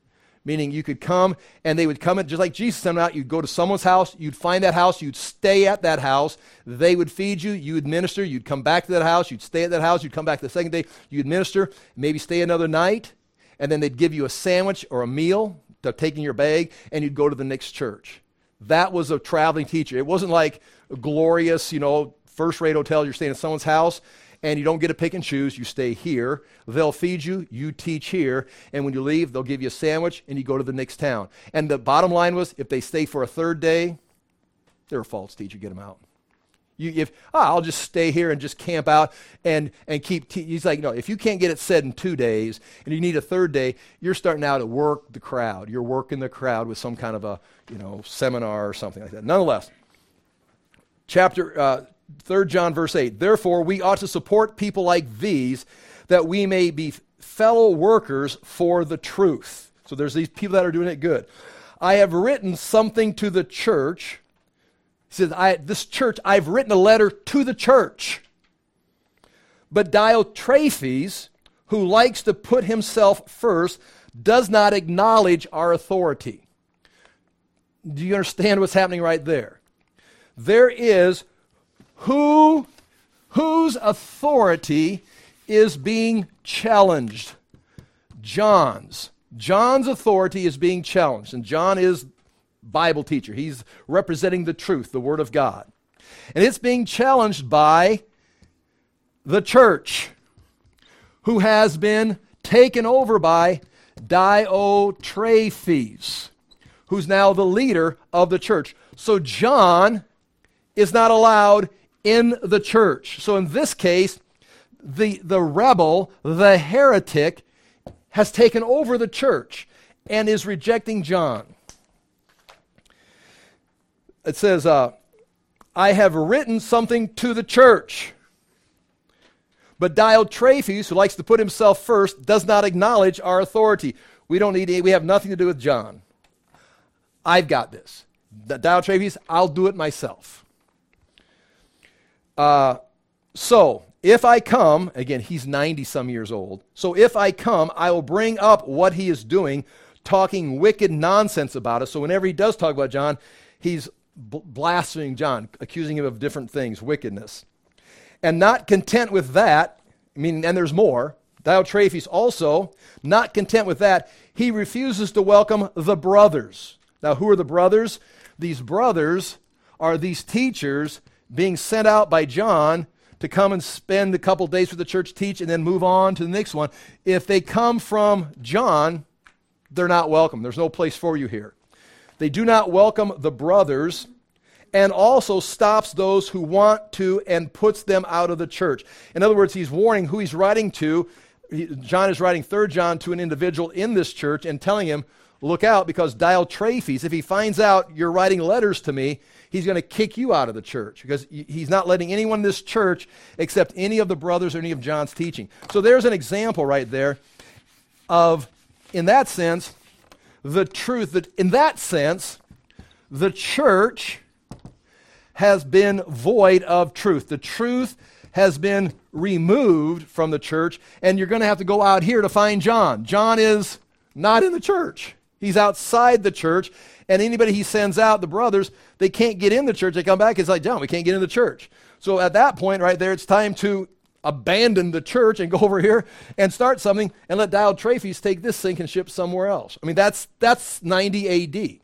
Meaning you could come and they would come in, just like Jesus sent out, you'd go to someone's house, you'd find that house, you'd stay at that house, they would feed you, you'd minister, you'd come back to that house, you'd stay at that house, you'd come back the second day, you'd minister, maybe stay another night, and then they'd give you a sandwich or a meal, taking your bag, and you'd go to the next church. That was a traveling teacher. It wasn't like a glorious, you know, first rate hotel, you're staying at someone's house and you don't get to pick and choose. You stay here. They'll feed you. You teach here. And when you leave, they'll give you a sandwich and you go to the next town. And the bottom line was if they stay for a third day, they're a false teacher. Get them out. You, if oh, I'll just stay here and just camp out and and keep. Te-. He's like, no. If you can't get it said in two days and you need a third day, you're starting out to work the crowd. You're working the crowd with some kind of a you know seminar or something like that. Nonetheless, chapter uh, 3 John verse 8. Therefore, we ought to support people like these that we may be fellow workers for the truth. So there's these people that are doing it good. I have written something to the church. He says, I, This church, I've written a letter to the church. But Diotrephes, who likes to put himself first, does not acknowledge our authority. Do you understand what's happening right there? There is who, whose authority is being challenged? John's. John's authority is being challenged. And John is Bible teacher. He's representing the truth, the Word of God. And it's being challenged by the church, who has been taken over by Diotrephes, who's now the leader of the church. So John is not allowed in the church. So in this case, the, the rebel, the heretic, has taken over the church and is rejecting John. It says, uh, I have written something to the church. But Diotrephes, who likes to put himself first, does not acknowledge our authority. We don't need, we have nothing to do with John. I've got this. Diotrephes, I'll do it myself. Uh, so, if I come, again, he's 90 some years old. So, if I come, I will bring up what he is doing, talking wicked nonsense about us. So, whenever he does talk about John, he's blaspheming John, accusing him of different things, wickedness. And not content with that, I mean, and there's more, Diotrephes also, not content with that, he refuses to welcome the brothers. Now, who are the brothers? These brothers are these teachers being sent out by John to come and spend a couple days with the church, teach, and then move on to the next one. If they come from John, they're not welcome. There's no place for you here. They do not welcome the brothers and also stops those who want to and puts them out of the church. In other words, he's warning who he's writing to. John is writing 3 John to an individual in this church and telling him, look out because Diotrephes, if he finds out you're writing letters to me, he's going to kick you out of the church because he's not letting anyone in this church accept any of the brothers or any of John's teaching. So there's an example right there of, in that sense, the truth that, in that sense, the church has been void of truth. The truth has been removed from the church, and you're going to have to go out here to find John. John is not in the church. He's outside the church, and anybody he sends out, the brothers, they can't get in the church. They come back, it's like, John, we can't get in the church. So at that point, right there, it's time to abandon the church and go over here and start something and let Diotrephes take this sinking ship somewhere else. I mean, that's, that's 90 AD.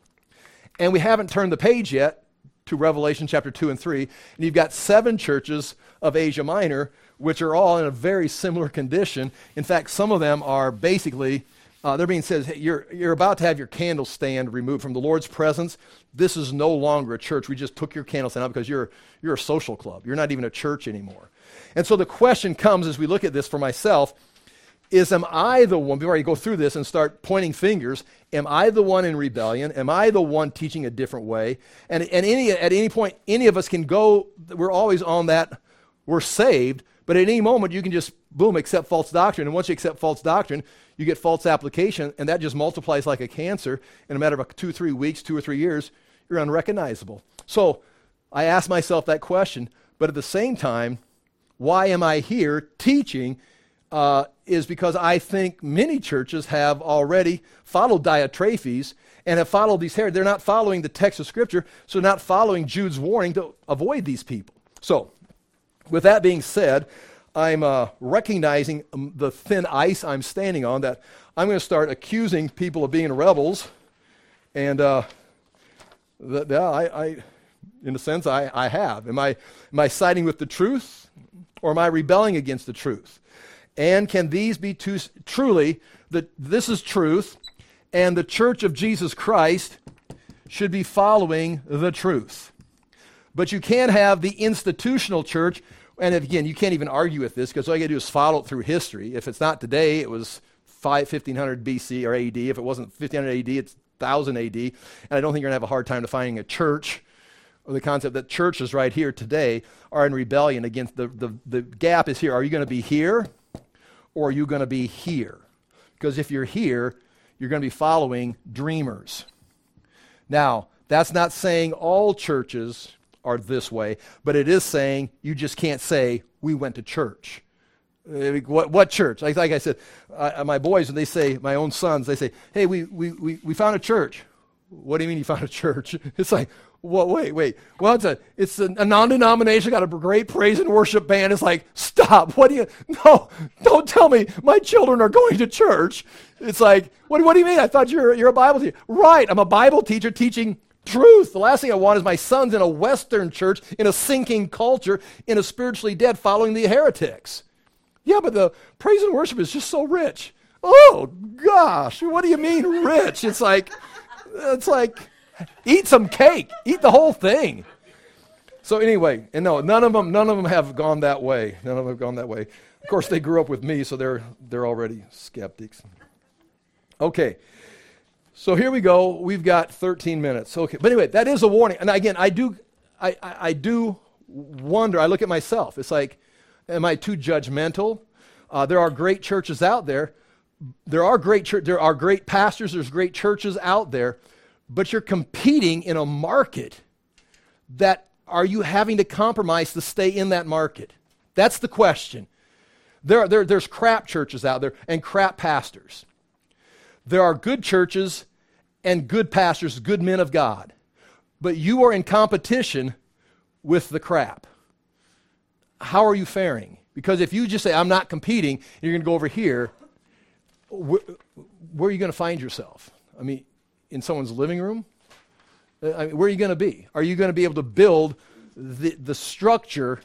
And we haven't turned the page yet to Revelation chapter 2 and 3. And you've got seven churches of Asia Minor, which are all in a very similar condition. In fact, some of them are basically uh, they're being said, hey, you're, you're about to have your candle stand removed from the Lord's presence. This is no longer a church. We just took your candle stand out because you're, you're a social club. You're not even a church anymore. And so the question comes as we look at this for myself is am I the one, before I go through this and start pointing fingers, am I the one in rebellion? Am I the one teaching a different way? And, and any, at any point, any of us can go, we're always on that, we're saved, but at any moment you can just, boom, accept false doctrine. And once you accept false doctrine, you get false application, and that just multiplies like a cancer. In a matter of two, three weeks, two or three years, you're unrecognizable. So I ask myself that question, but at the same time, why am I here teaching? Uh, is because I think many churches have already followed Diotrephes and have followed these heretics. They're not following the text of Scripture, so not following Jude's warning to avoid these people. So, with that being said, I'm uh, recognizing um, the thin ice I'm standing on that I'm going to start accusing people of being rebels. And uh, that, yeah, I, I, in a sense, I, I have. Am I, am I siding with the truth or am I rebelling against the truth? And can these be truly, that this is truth, and the church of Jesus Christ should be following the truth. But you can't have the institutional church and again, you can't even argue with this because all you got to do is follow it through history. If it's not today, it was 5, 1500 BC or AD. If it wasn't 1500 AD, it's 1000 AD. And I don't think you're going to have a hard time defining a church or the concept that churches right here today are in rebellion against the, the, the gap is here. Are you going to be here or are you going to be here? Because if you're here, you're going to be following dreamers. Now, that's not saying all churches are this way, but it is saying you just can't say, we went to church. Uh, what, what church? Like, like I said, my boys, when they say, my own sons, they say, hey, we, we, we, we found a church. What do you mean you found a church? It's like, well, wait, wait. Well, it's a, it's a, a non-denomination, got a great praise and worship band. It's like, stop. What do you, no, don't tell me my children are going to church. It's like, what, what do you mean? I thought you're, you're a Bible teacher. Right, I'm a Bible teacher teaching truth. The last thing I want is my sons in a Western church, in a sinking culture, in a spiritually dead, following the heretics. Yeah, but the praise and worship is just so rich. Oh gosh, what do you mean rich? It's like, it's like, eat some cake, eat the whole thing. So anyway, and no, none of them, none of them have gone that way. None of them have gone that way. Of course, they grew up with me, so they're they're already skeptics. Okay. So here we go. We've got 13 minutes. Okay. But anyway, that is a warning. And again, I do, I, I, I do wonder. I look at myself. It's like, am I too judgmental? Uh, there are great churches out there. There are great church, there are great pastors. There's great churches out there, but you're competing in a market that are you having to compromise to stay in that market? That's the question. There, there, there's crap churches out there and crap pastors. There are good churches and good pastors, good men of God. But you are in competition with the crap. How are you faring? Because if you just say, I'm not competing, you're going to go over here, where, where are you going to find yourself? I mean, in someone's living room? Uh, I mean, where are you going to be? Are you going to be able to build the, the structure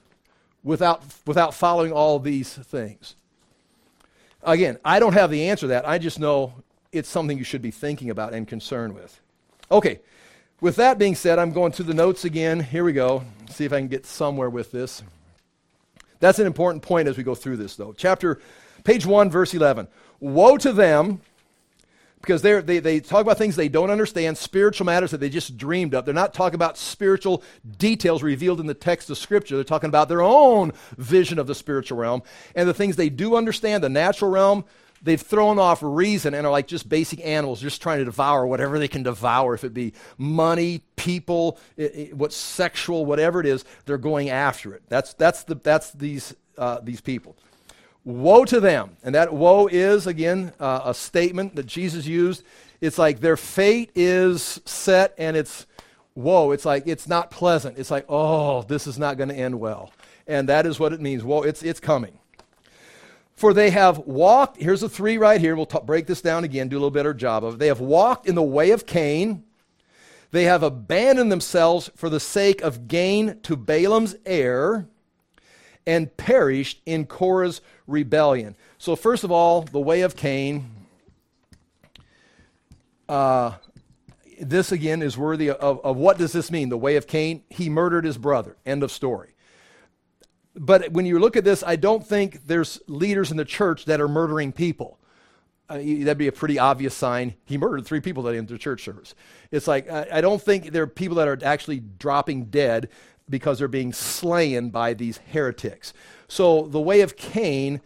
without, without following all these things? Again, I don't have the answer to that. I just know it's something you should be thinking about and concerned with. Okay, with that being said, I'm going through the notes again. Here we go. See if I can get somewhere with this. That's an important point as we go through this, though. Chapter, page 1, verse 11. Woe to them, because they they talk about things they don't understand, spiritual matters that they just dreamed up. They're not talking about spiritual details revealed in the text of Scripture. They're talking about their own vision of the spiritual realm. And the things they do understand, the natural realm, they've thrown off reason and are like just basic animals, just trying to devour whatever they can devour, if it be money, people, it, it, what's sexual, whatever it is, they're going after it. That's, that's, the, that's these, uh, these people. Woe to them. And that woe is, again, uh, a statement that Jesus used. It's like their fate is set and it's woe. It's like it's not pleasant. It's like, oh, this is not going to end well. And that is what it means. Woe, it's, it's coming. For they have walked, here's the three right here. We'll t- break this down again, do a little better job of it. They have walked in the way of Cain. They have abandoned themselves for the sake of gain to Balaam's heir and perished in Korah's rebellion. So, first of all, the way of Cain. Uh, this again is worthy of, of what does this mean? The way of Cain, he murdered his brother. End of story but when you look at this, I don't think there's leaders in the church that are murdering people. Uh, that'd be a pretty obvious sign. He murdered three people that entered church service. It's like, I, I don't think there are people that are actually dropping dead because they're being slain by these heretics. So the way of Cain,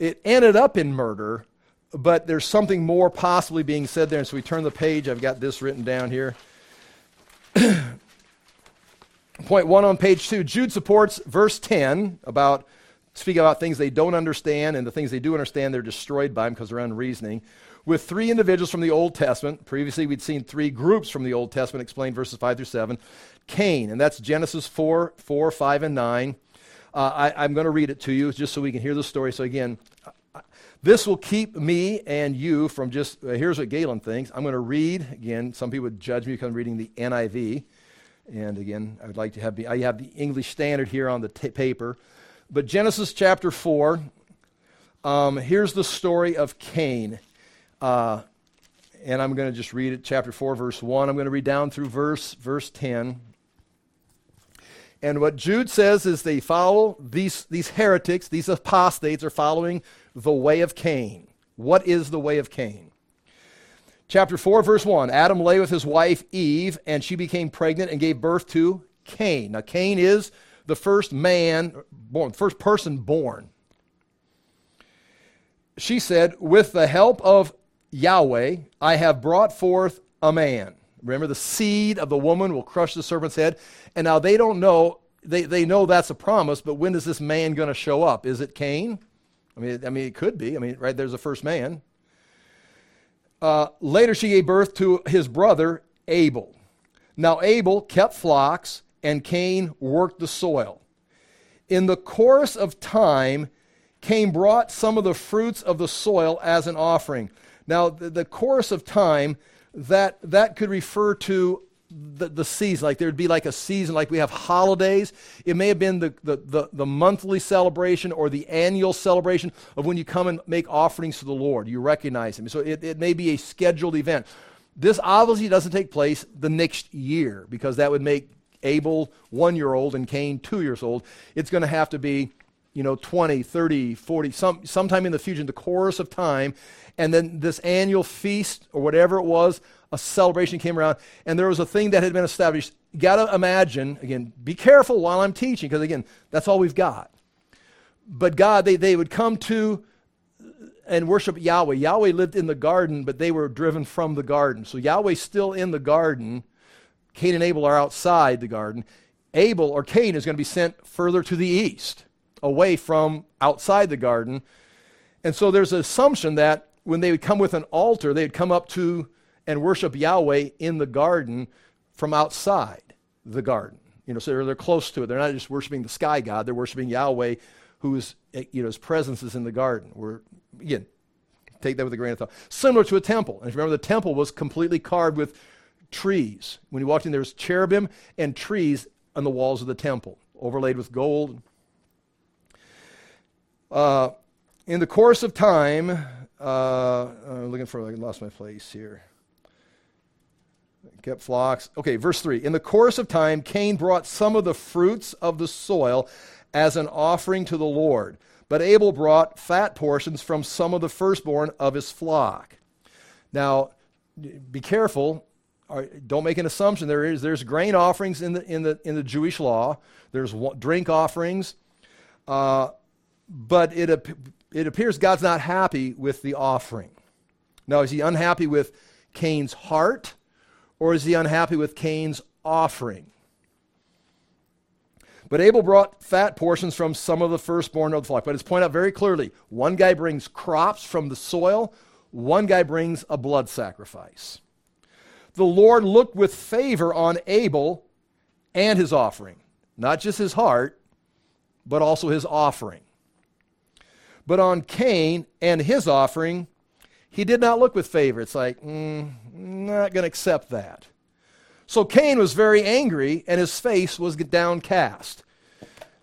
it ended up in murder, but there's something more possibly being said there. And so we turn the page. I've got this written down here. Point one on page two Jude supports verse 10 about speaking about things they don't understand, and the things they do understand, they're destroyed by them because they're unreasoning. With three individuals from the Old Testament. Previously, we'd seen three groups from the Old Testament explained verses 5 through 7. Cain, and that's Genesis 4, 4, 5, and 9. Uh, I, am going to read it to you just so we can hear the story. So, again, this will keep me and you from just, uh, here's what Galen thinks. I'm going to read, again, some people would judge me because I'm reading the NIV. And again, I would like to have, I have the English Standard here on the t- paper. But Genesis chapter 4, um, here's the story of Cain. Uh, and I'm going to just read it, chapter 4, verse 1. I'm going to read down through verse, verse 10. And what Jude says is they follow these, these heretics, these apostates are following the way of Cain. What is the way of Cain? Chapter 4, verse 1 Adam lay with his wife Eve, and she became pregnant and gave birth to Cain. Now, Cain is the first man born, first person born. She said, With the help of Yahweh, I have brought forth a man. Remember, the seed of the woman will crush the serpent's head. And now they don't know, they, they know that's a promise, but when is this man going to show up? Is it Cain? I mean, I mean, it could be. I mean, right there's the first man. Uh, later, she gave birth to his brother, Abel. Now, Abel kept flocks and Cain worked the soil. In the course of time, Cain brought some of the fruits of the soil as an offering. Now, the, the course of time, that, that could refer to the, the season. Like there'd be like a season, like we have holidays. It may have been the, the, the, the, monthly celebration or the annual celebration of when you come and make offerings to the Lord. You recognize Him. So it, it may be a scheduled event. This obviously doesn't take place the next year because that would make Abel one year old and Cain two years old. It's going to have to be, you know, 20, 30, 40, some, sometime in the future, in the course of time. And then this annual feast or whatever it was, a celebration came around, and there was a thing that had been established. You got to imagine, again, be careful while I'm teaching, because again, that's all we've got. But God, they, they would come to and worship Yahweh. Yahweh lived in the garden, but they were driven from the garden. So Yahweh's still in the garden, Cain and Abel are outside the garden. Abel or Cain is going to be sent further to the east, away from outside the garden. And so there's an assumption that when they would come with an altar, they'd come up to and worship Yahweh in the garden from outside the garden. You know, so they're close to it. They're not just worshiping the sky god, they're worshiping Yahweh, whose you know, his presence is in the garden. We're, again, take that with a grain of thought. Similar to a temple. And if you remember, the temple was completely carved with trees. When you walked in, there was cherubim and trees on the walls of the temple, overlaid with gold. Uh, in the course of time, uh, I'm looking for, I lost my place here. Kept flocks. Okay, verse 3. In the course of time, Cain brought some of the fruits of the soil as an offering to the Lord, but Abel brought fat portions from some of the firstborn of his flock. Now, be careful don't make an assumption. There is there's grain offerings in the in the in the Jewish law. There's drink offerings, uh, but it it appears God's not happy with the offering. Now, is He unhappy with Cain's heart, or is He unhappy with Cain's offering? But Abel brought fat portions from some of the firstborn of the flock. But it's pointed out very clearly one guy brings crops from the soil, one guy brings a blood sacrifice the Lord looked with favor on Abel and his offering. Not just his heart, but also his offering. But on Cain and his offering, he did not look with favor. It's like, mm, not going to accept that. So Cain was very angry and his face was downcast.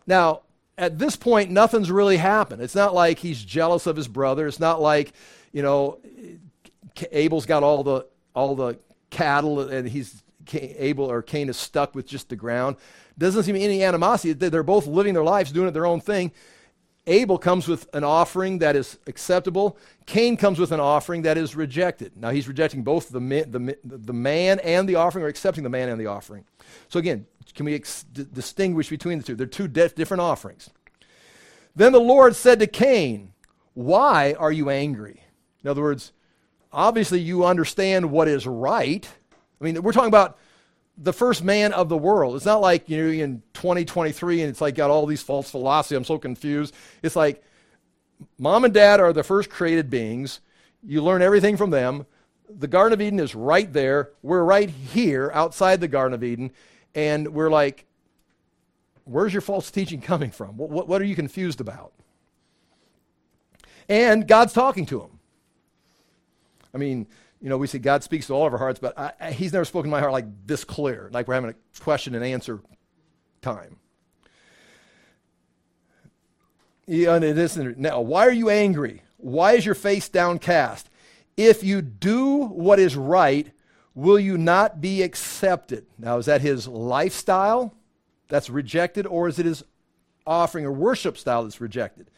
Now, at this point, nothing's really happened. It's not like he's jealous of his brother. It's not like, you know, Abel's got all the, all the cattle and he's Abel or Cain is stuck with just the ground. Doesn't seem any animosity. They're both living their lives, doing it their own thing. Abel comes with an offering that is acceptable. Cain comes with an offering that is rejected. Now he's rejecting both the, the, the man and the offering, or accepting the man and the offering. So again, can we ex- distinguish between the two? They're two de- different offerings. Then the Lord said to Cain, Why are you angry? In other words, obviously you understand what is right. I mean, we're talking about the first man of the world. It's not like, you know, in 2023 and it's like got all these false philosophy. I'm so confused. It's like mom and dad are the first created beings. You learn everything from them. The Garden of Eden is right there. We're right here outside the Garden of Eden. And we're like, where's your false teaching coming from? What, what, what are you confused about? And God's talking to him. I mean, you know, we see God speaks to all of our hearts, but I, I, He's never spoken to my heart like this clear, like we're having a question and answer time. Yeah, and it isn't. Now, why are you angry? Why is your face downcast? If you do what is right, will you not be accepted? Now, is that his lifestyle that's rejected, or is it his offering or worship style that's rejected?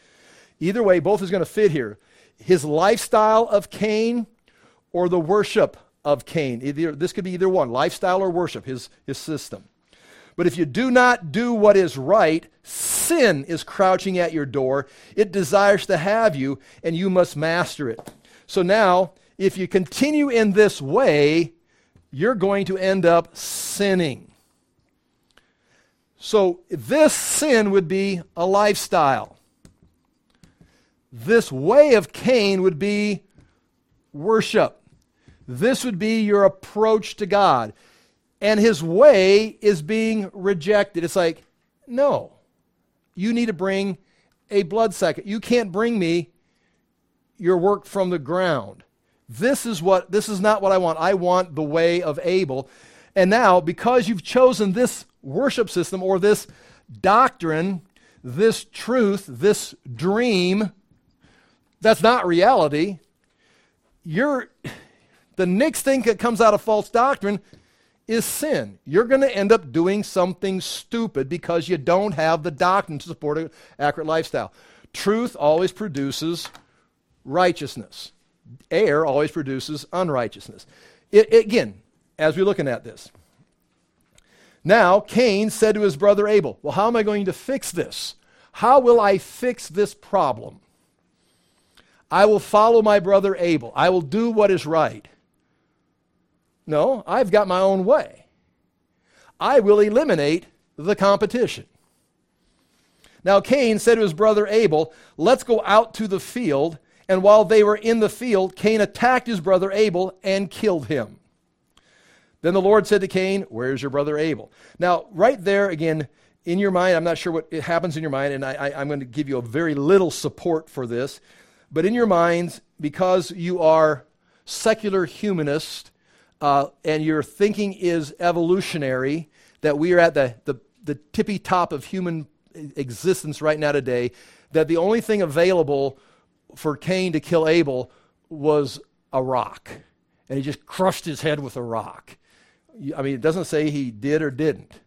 Either way, both is going to fit here. His lifestyle of Cain or the worship of Cain. Either, this could be either one lifestyle or worship, his, his system. But if you do not do what is right, sin is crouching at your door. It desires to have you, and you must master it. So now, if you continue in this way, you're going to end up sinning. So, this sin would be a lifestyle. This way of Cain would be worship. This would be your approach to God. And his way is being rejected. It's like, no, you need to bring a blood sacrifice. You can't bring me your work from the ground. This is what this is not what I want. I want the way of Abel. And now, because you've chosen this worship system or this doctrine, this truth, this dream, that's not reality. You're the next thing that comes out of false doctrine is sin. You're going to end up doing something stupid because you don't have the doctrine to support an accurate lifestyle. Truth always produces righteousness. Error always produces unrighteousness. It, again, as we're looking at this. Now, Cain said to his brother Abel, Well, how am I going to fix this? How will I fix this problem? I will follow my brother Abel. I will do what is right. No, I've got my own way. I will eliminate the competition. Now Cain said to his brother Abel, Let's go out to the field. And while they were in the field, Cain attacked his brother Abel and killed him. Then the Lord said to Cain, Where's your brother Abel? Now, right there again, in your mind, I'm not sure what happens in your mind, and I, am going to give you a very little support for this. But in your minds, because you are secular humanists, uh, and your thinking is evolutionary, that we are at the, the, the tippy top of human existence right now today, that the only thing available for Cain to kill Abel was a rock. And he just crushed his head with a rock. I mean, it doesn't say he did or didn't.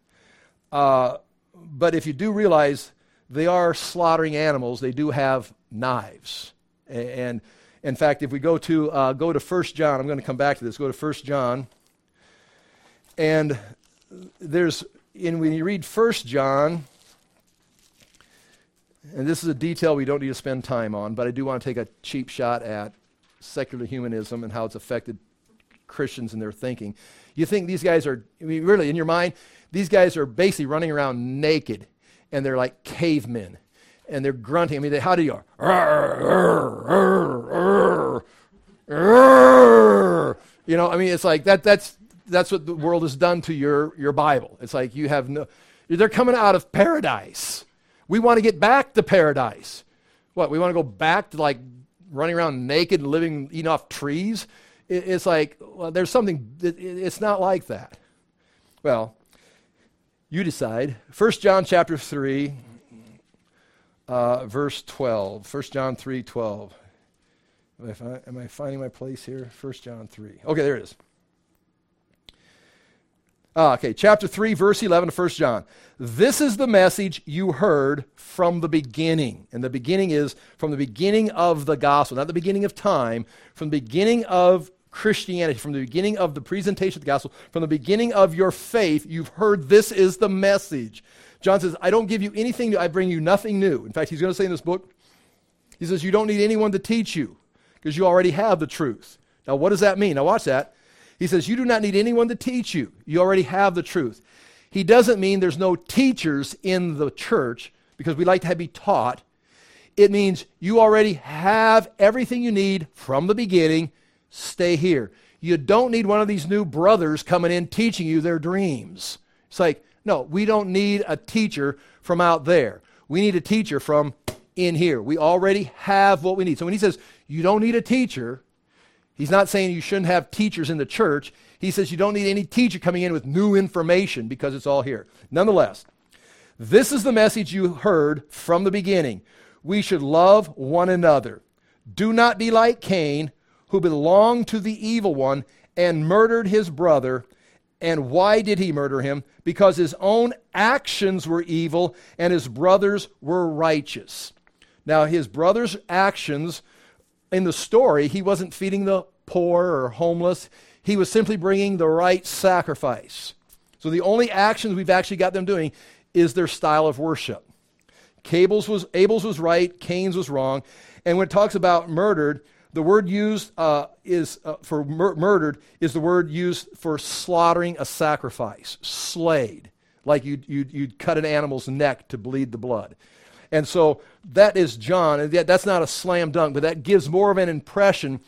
Uh, but if you do realize they are slaughtering animals, they do have knives. And in fact, if we go to uh, go to 1 John, I'm going to come back to this. Go to 1 John. And there's in when you read 1 John, and this is a detail we don't need to spend time on, but I do want to take a cheap shot at secular humanism and how it's affected Christians in their thinking. You think these guys are, I mean, really, in your mind, these guys are basically running around naked and they're like cavemen and they're grunting. I mean, they, how do you? You know, I mean, it's like that. That's that's what the world has done to your your Bible. It's like you have no. They're coming out of paradise. We want to get back to paradise. What? We want to go back to like running around naked living, eating off trees. It, it's like well, there's something. It, it's not like that. Well, you decide. First John chapter three uh, verse 12. 1 John 3 12. Am I, fi- am I finding my place here? 1 John 3. Okay, there it is. Ah, okay, chapter 3, verse 11 of 1 John. This is the message you heard from the beginning. And the beginning is from the beginning of the gospel, not the beginning of time, from the beginning of Christianity, from the beginning of the presentation of the gospel, from the beginning of your faith, you've heard this is the message. John says, I don't give you anything new, I bring you nothing new. In fact, he's going to say in this book, he says, You don't need anyone to teach you because you already have the truth. Now, what does that mean? Now, watch that. He says, You do not need anyone to teach you. You already have the truth. He doesn't mean there's no teachers in the church because we like to be taught. It means you already have everything you need from the beginning. Stay here. You don't need one of these new brothers coming in teaching you their dreams. It's like, no, we don't need a teacher from out there. We need a teacher from in here. We already have what we need. So when he says you don't need a teacher, He's not saying you shouldn't have teachers in the church. He says you don't need any teacher coming in with new information because it's all here. Nonetheless, this is the message you heard from the beginning. We should love one another. Do not be like Cain, who belonged to the evil one and murdered his brother. And why did he murder him? Because his own actions were evil and his brothers were righteous. Now, his brother's actions in the story, he wasn't feeding the poor or homeless. He was simply bringing the right sacrifice. So the only actions we've actually got them doing is their style of worship. Cable's was, Abel's was right, Cain's was wrong. And when it talks about murdered, the word used uh, is uh, for mur- murdered is the word used for slaughtering a sacrifice, slayed, like you'd, you'd, you'd cut an animal's neck to bleed the blood. And so that is John. And that's not a slam dunk, but that gives more of an impression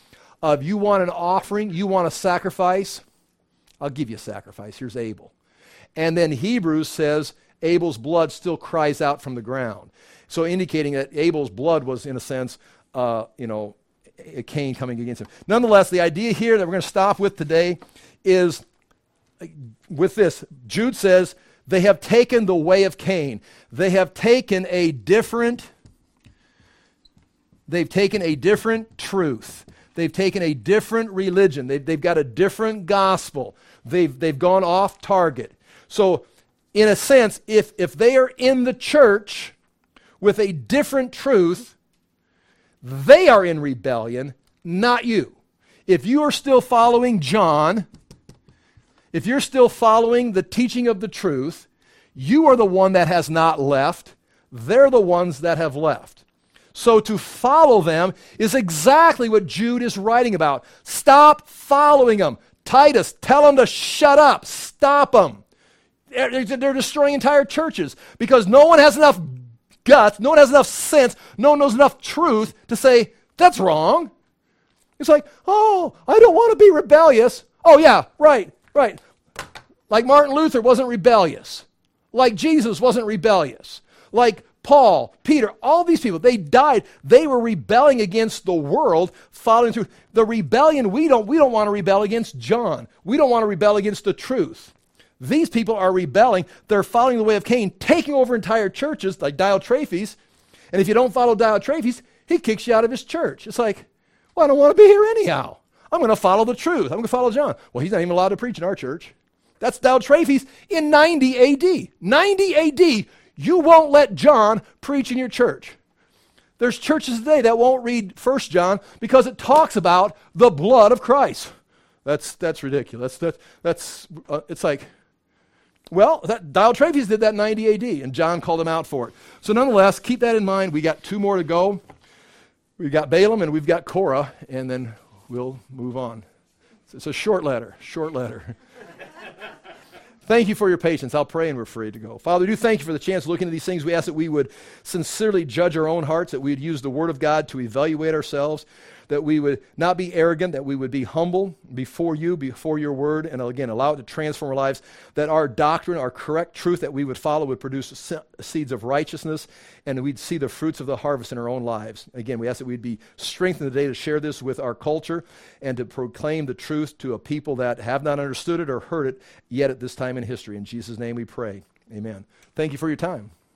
of you want an offering, you want a sacrifice. I'll give you a sacrifice. Here's Abel. And then Hebrews says Abel's blood still cries out from the ground. So indicating that Abel's blood was, in a sense, uh, you know, Uh, Cain coming against him. Nonetheless, the idea here that we're going to stop with today is uh, with this. Jude says they have taken the way of Cain. They have taken a different they've taken a different truth. They've taken a different religion. They've, they've got a different gospel. They've, they've gone off target. So, in a sense, if, if they are in the church with a different truth, they are in rebellion, not you. If you are still following John, if you're still following the teaching of the truth, you are the one that has not left. They're the ones that have left. So to follow them is exactly what Jude is writing about. Stop following them. Titus, tell them to shut up. Stop them. They're, destroying entire churches because no one has enough guts, no one has enough sense, no one knows enough truth to say, that's wrong. It's like, oh, I don't want to be rebellious. Oh, yeah, right. Right. Like Martin Luther wasn't rebellious. Like Jesus wasn't rebellious. Like Paul, Peter, all these people, they died. They were rebelling against the world, following through. The rebellion, we don't, we don't want to rebel against John. We don't want to rebel against the truth. These people are rebelling. They're following the way of Cain, taking over entire churches like Diotrephes. And if you don't follow Diotrephes, he kicks you out of his church. It's like, well, I don't want to be here anyhow. I'm going to follow the truth. I'm going to follow John. Well, he's not even allowed to preach in our church. That's Diotrephes in 90 AD. 90 AD, you won't let John preach in your church. There's churches today that won't read First John because it talks about the blood of Christ. That's, that's ridiculous. That, that's, uh, it's like, well, that, Diotrephes did that in 90 AD, and John called him out for it. So, nonetheless, keep that in mind. We got two more to go. We've got Balaam and we've got Korah, and then we'll move on. It's a short letter, short letter. Thank you for your patience. I'll pray and we're free to go. Father, do thank you for the chance to look into these things. We ask that we would sincerely judge our own hearts, that we would use the Word of God to evaluate ourselves, that we would not be arrogant, that we would be humble before you, before your Word, and again, allow it to transform our lives, that our doctrine, our correct truth that we would follow would produce seeds of righteousness, and we'd see the fruits of the harvest in our own lives. Again, we ask that we'd be strengthened today to share this with our culture and to proclaim the truth to a people that have not understood it or heard it yet at this time in history. In Jesus' name we pray. Amen. Thank you for your time.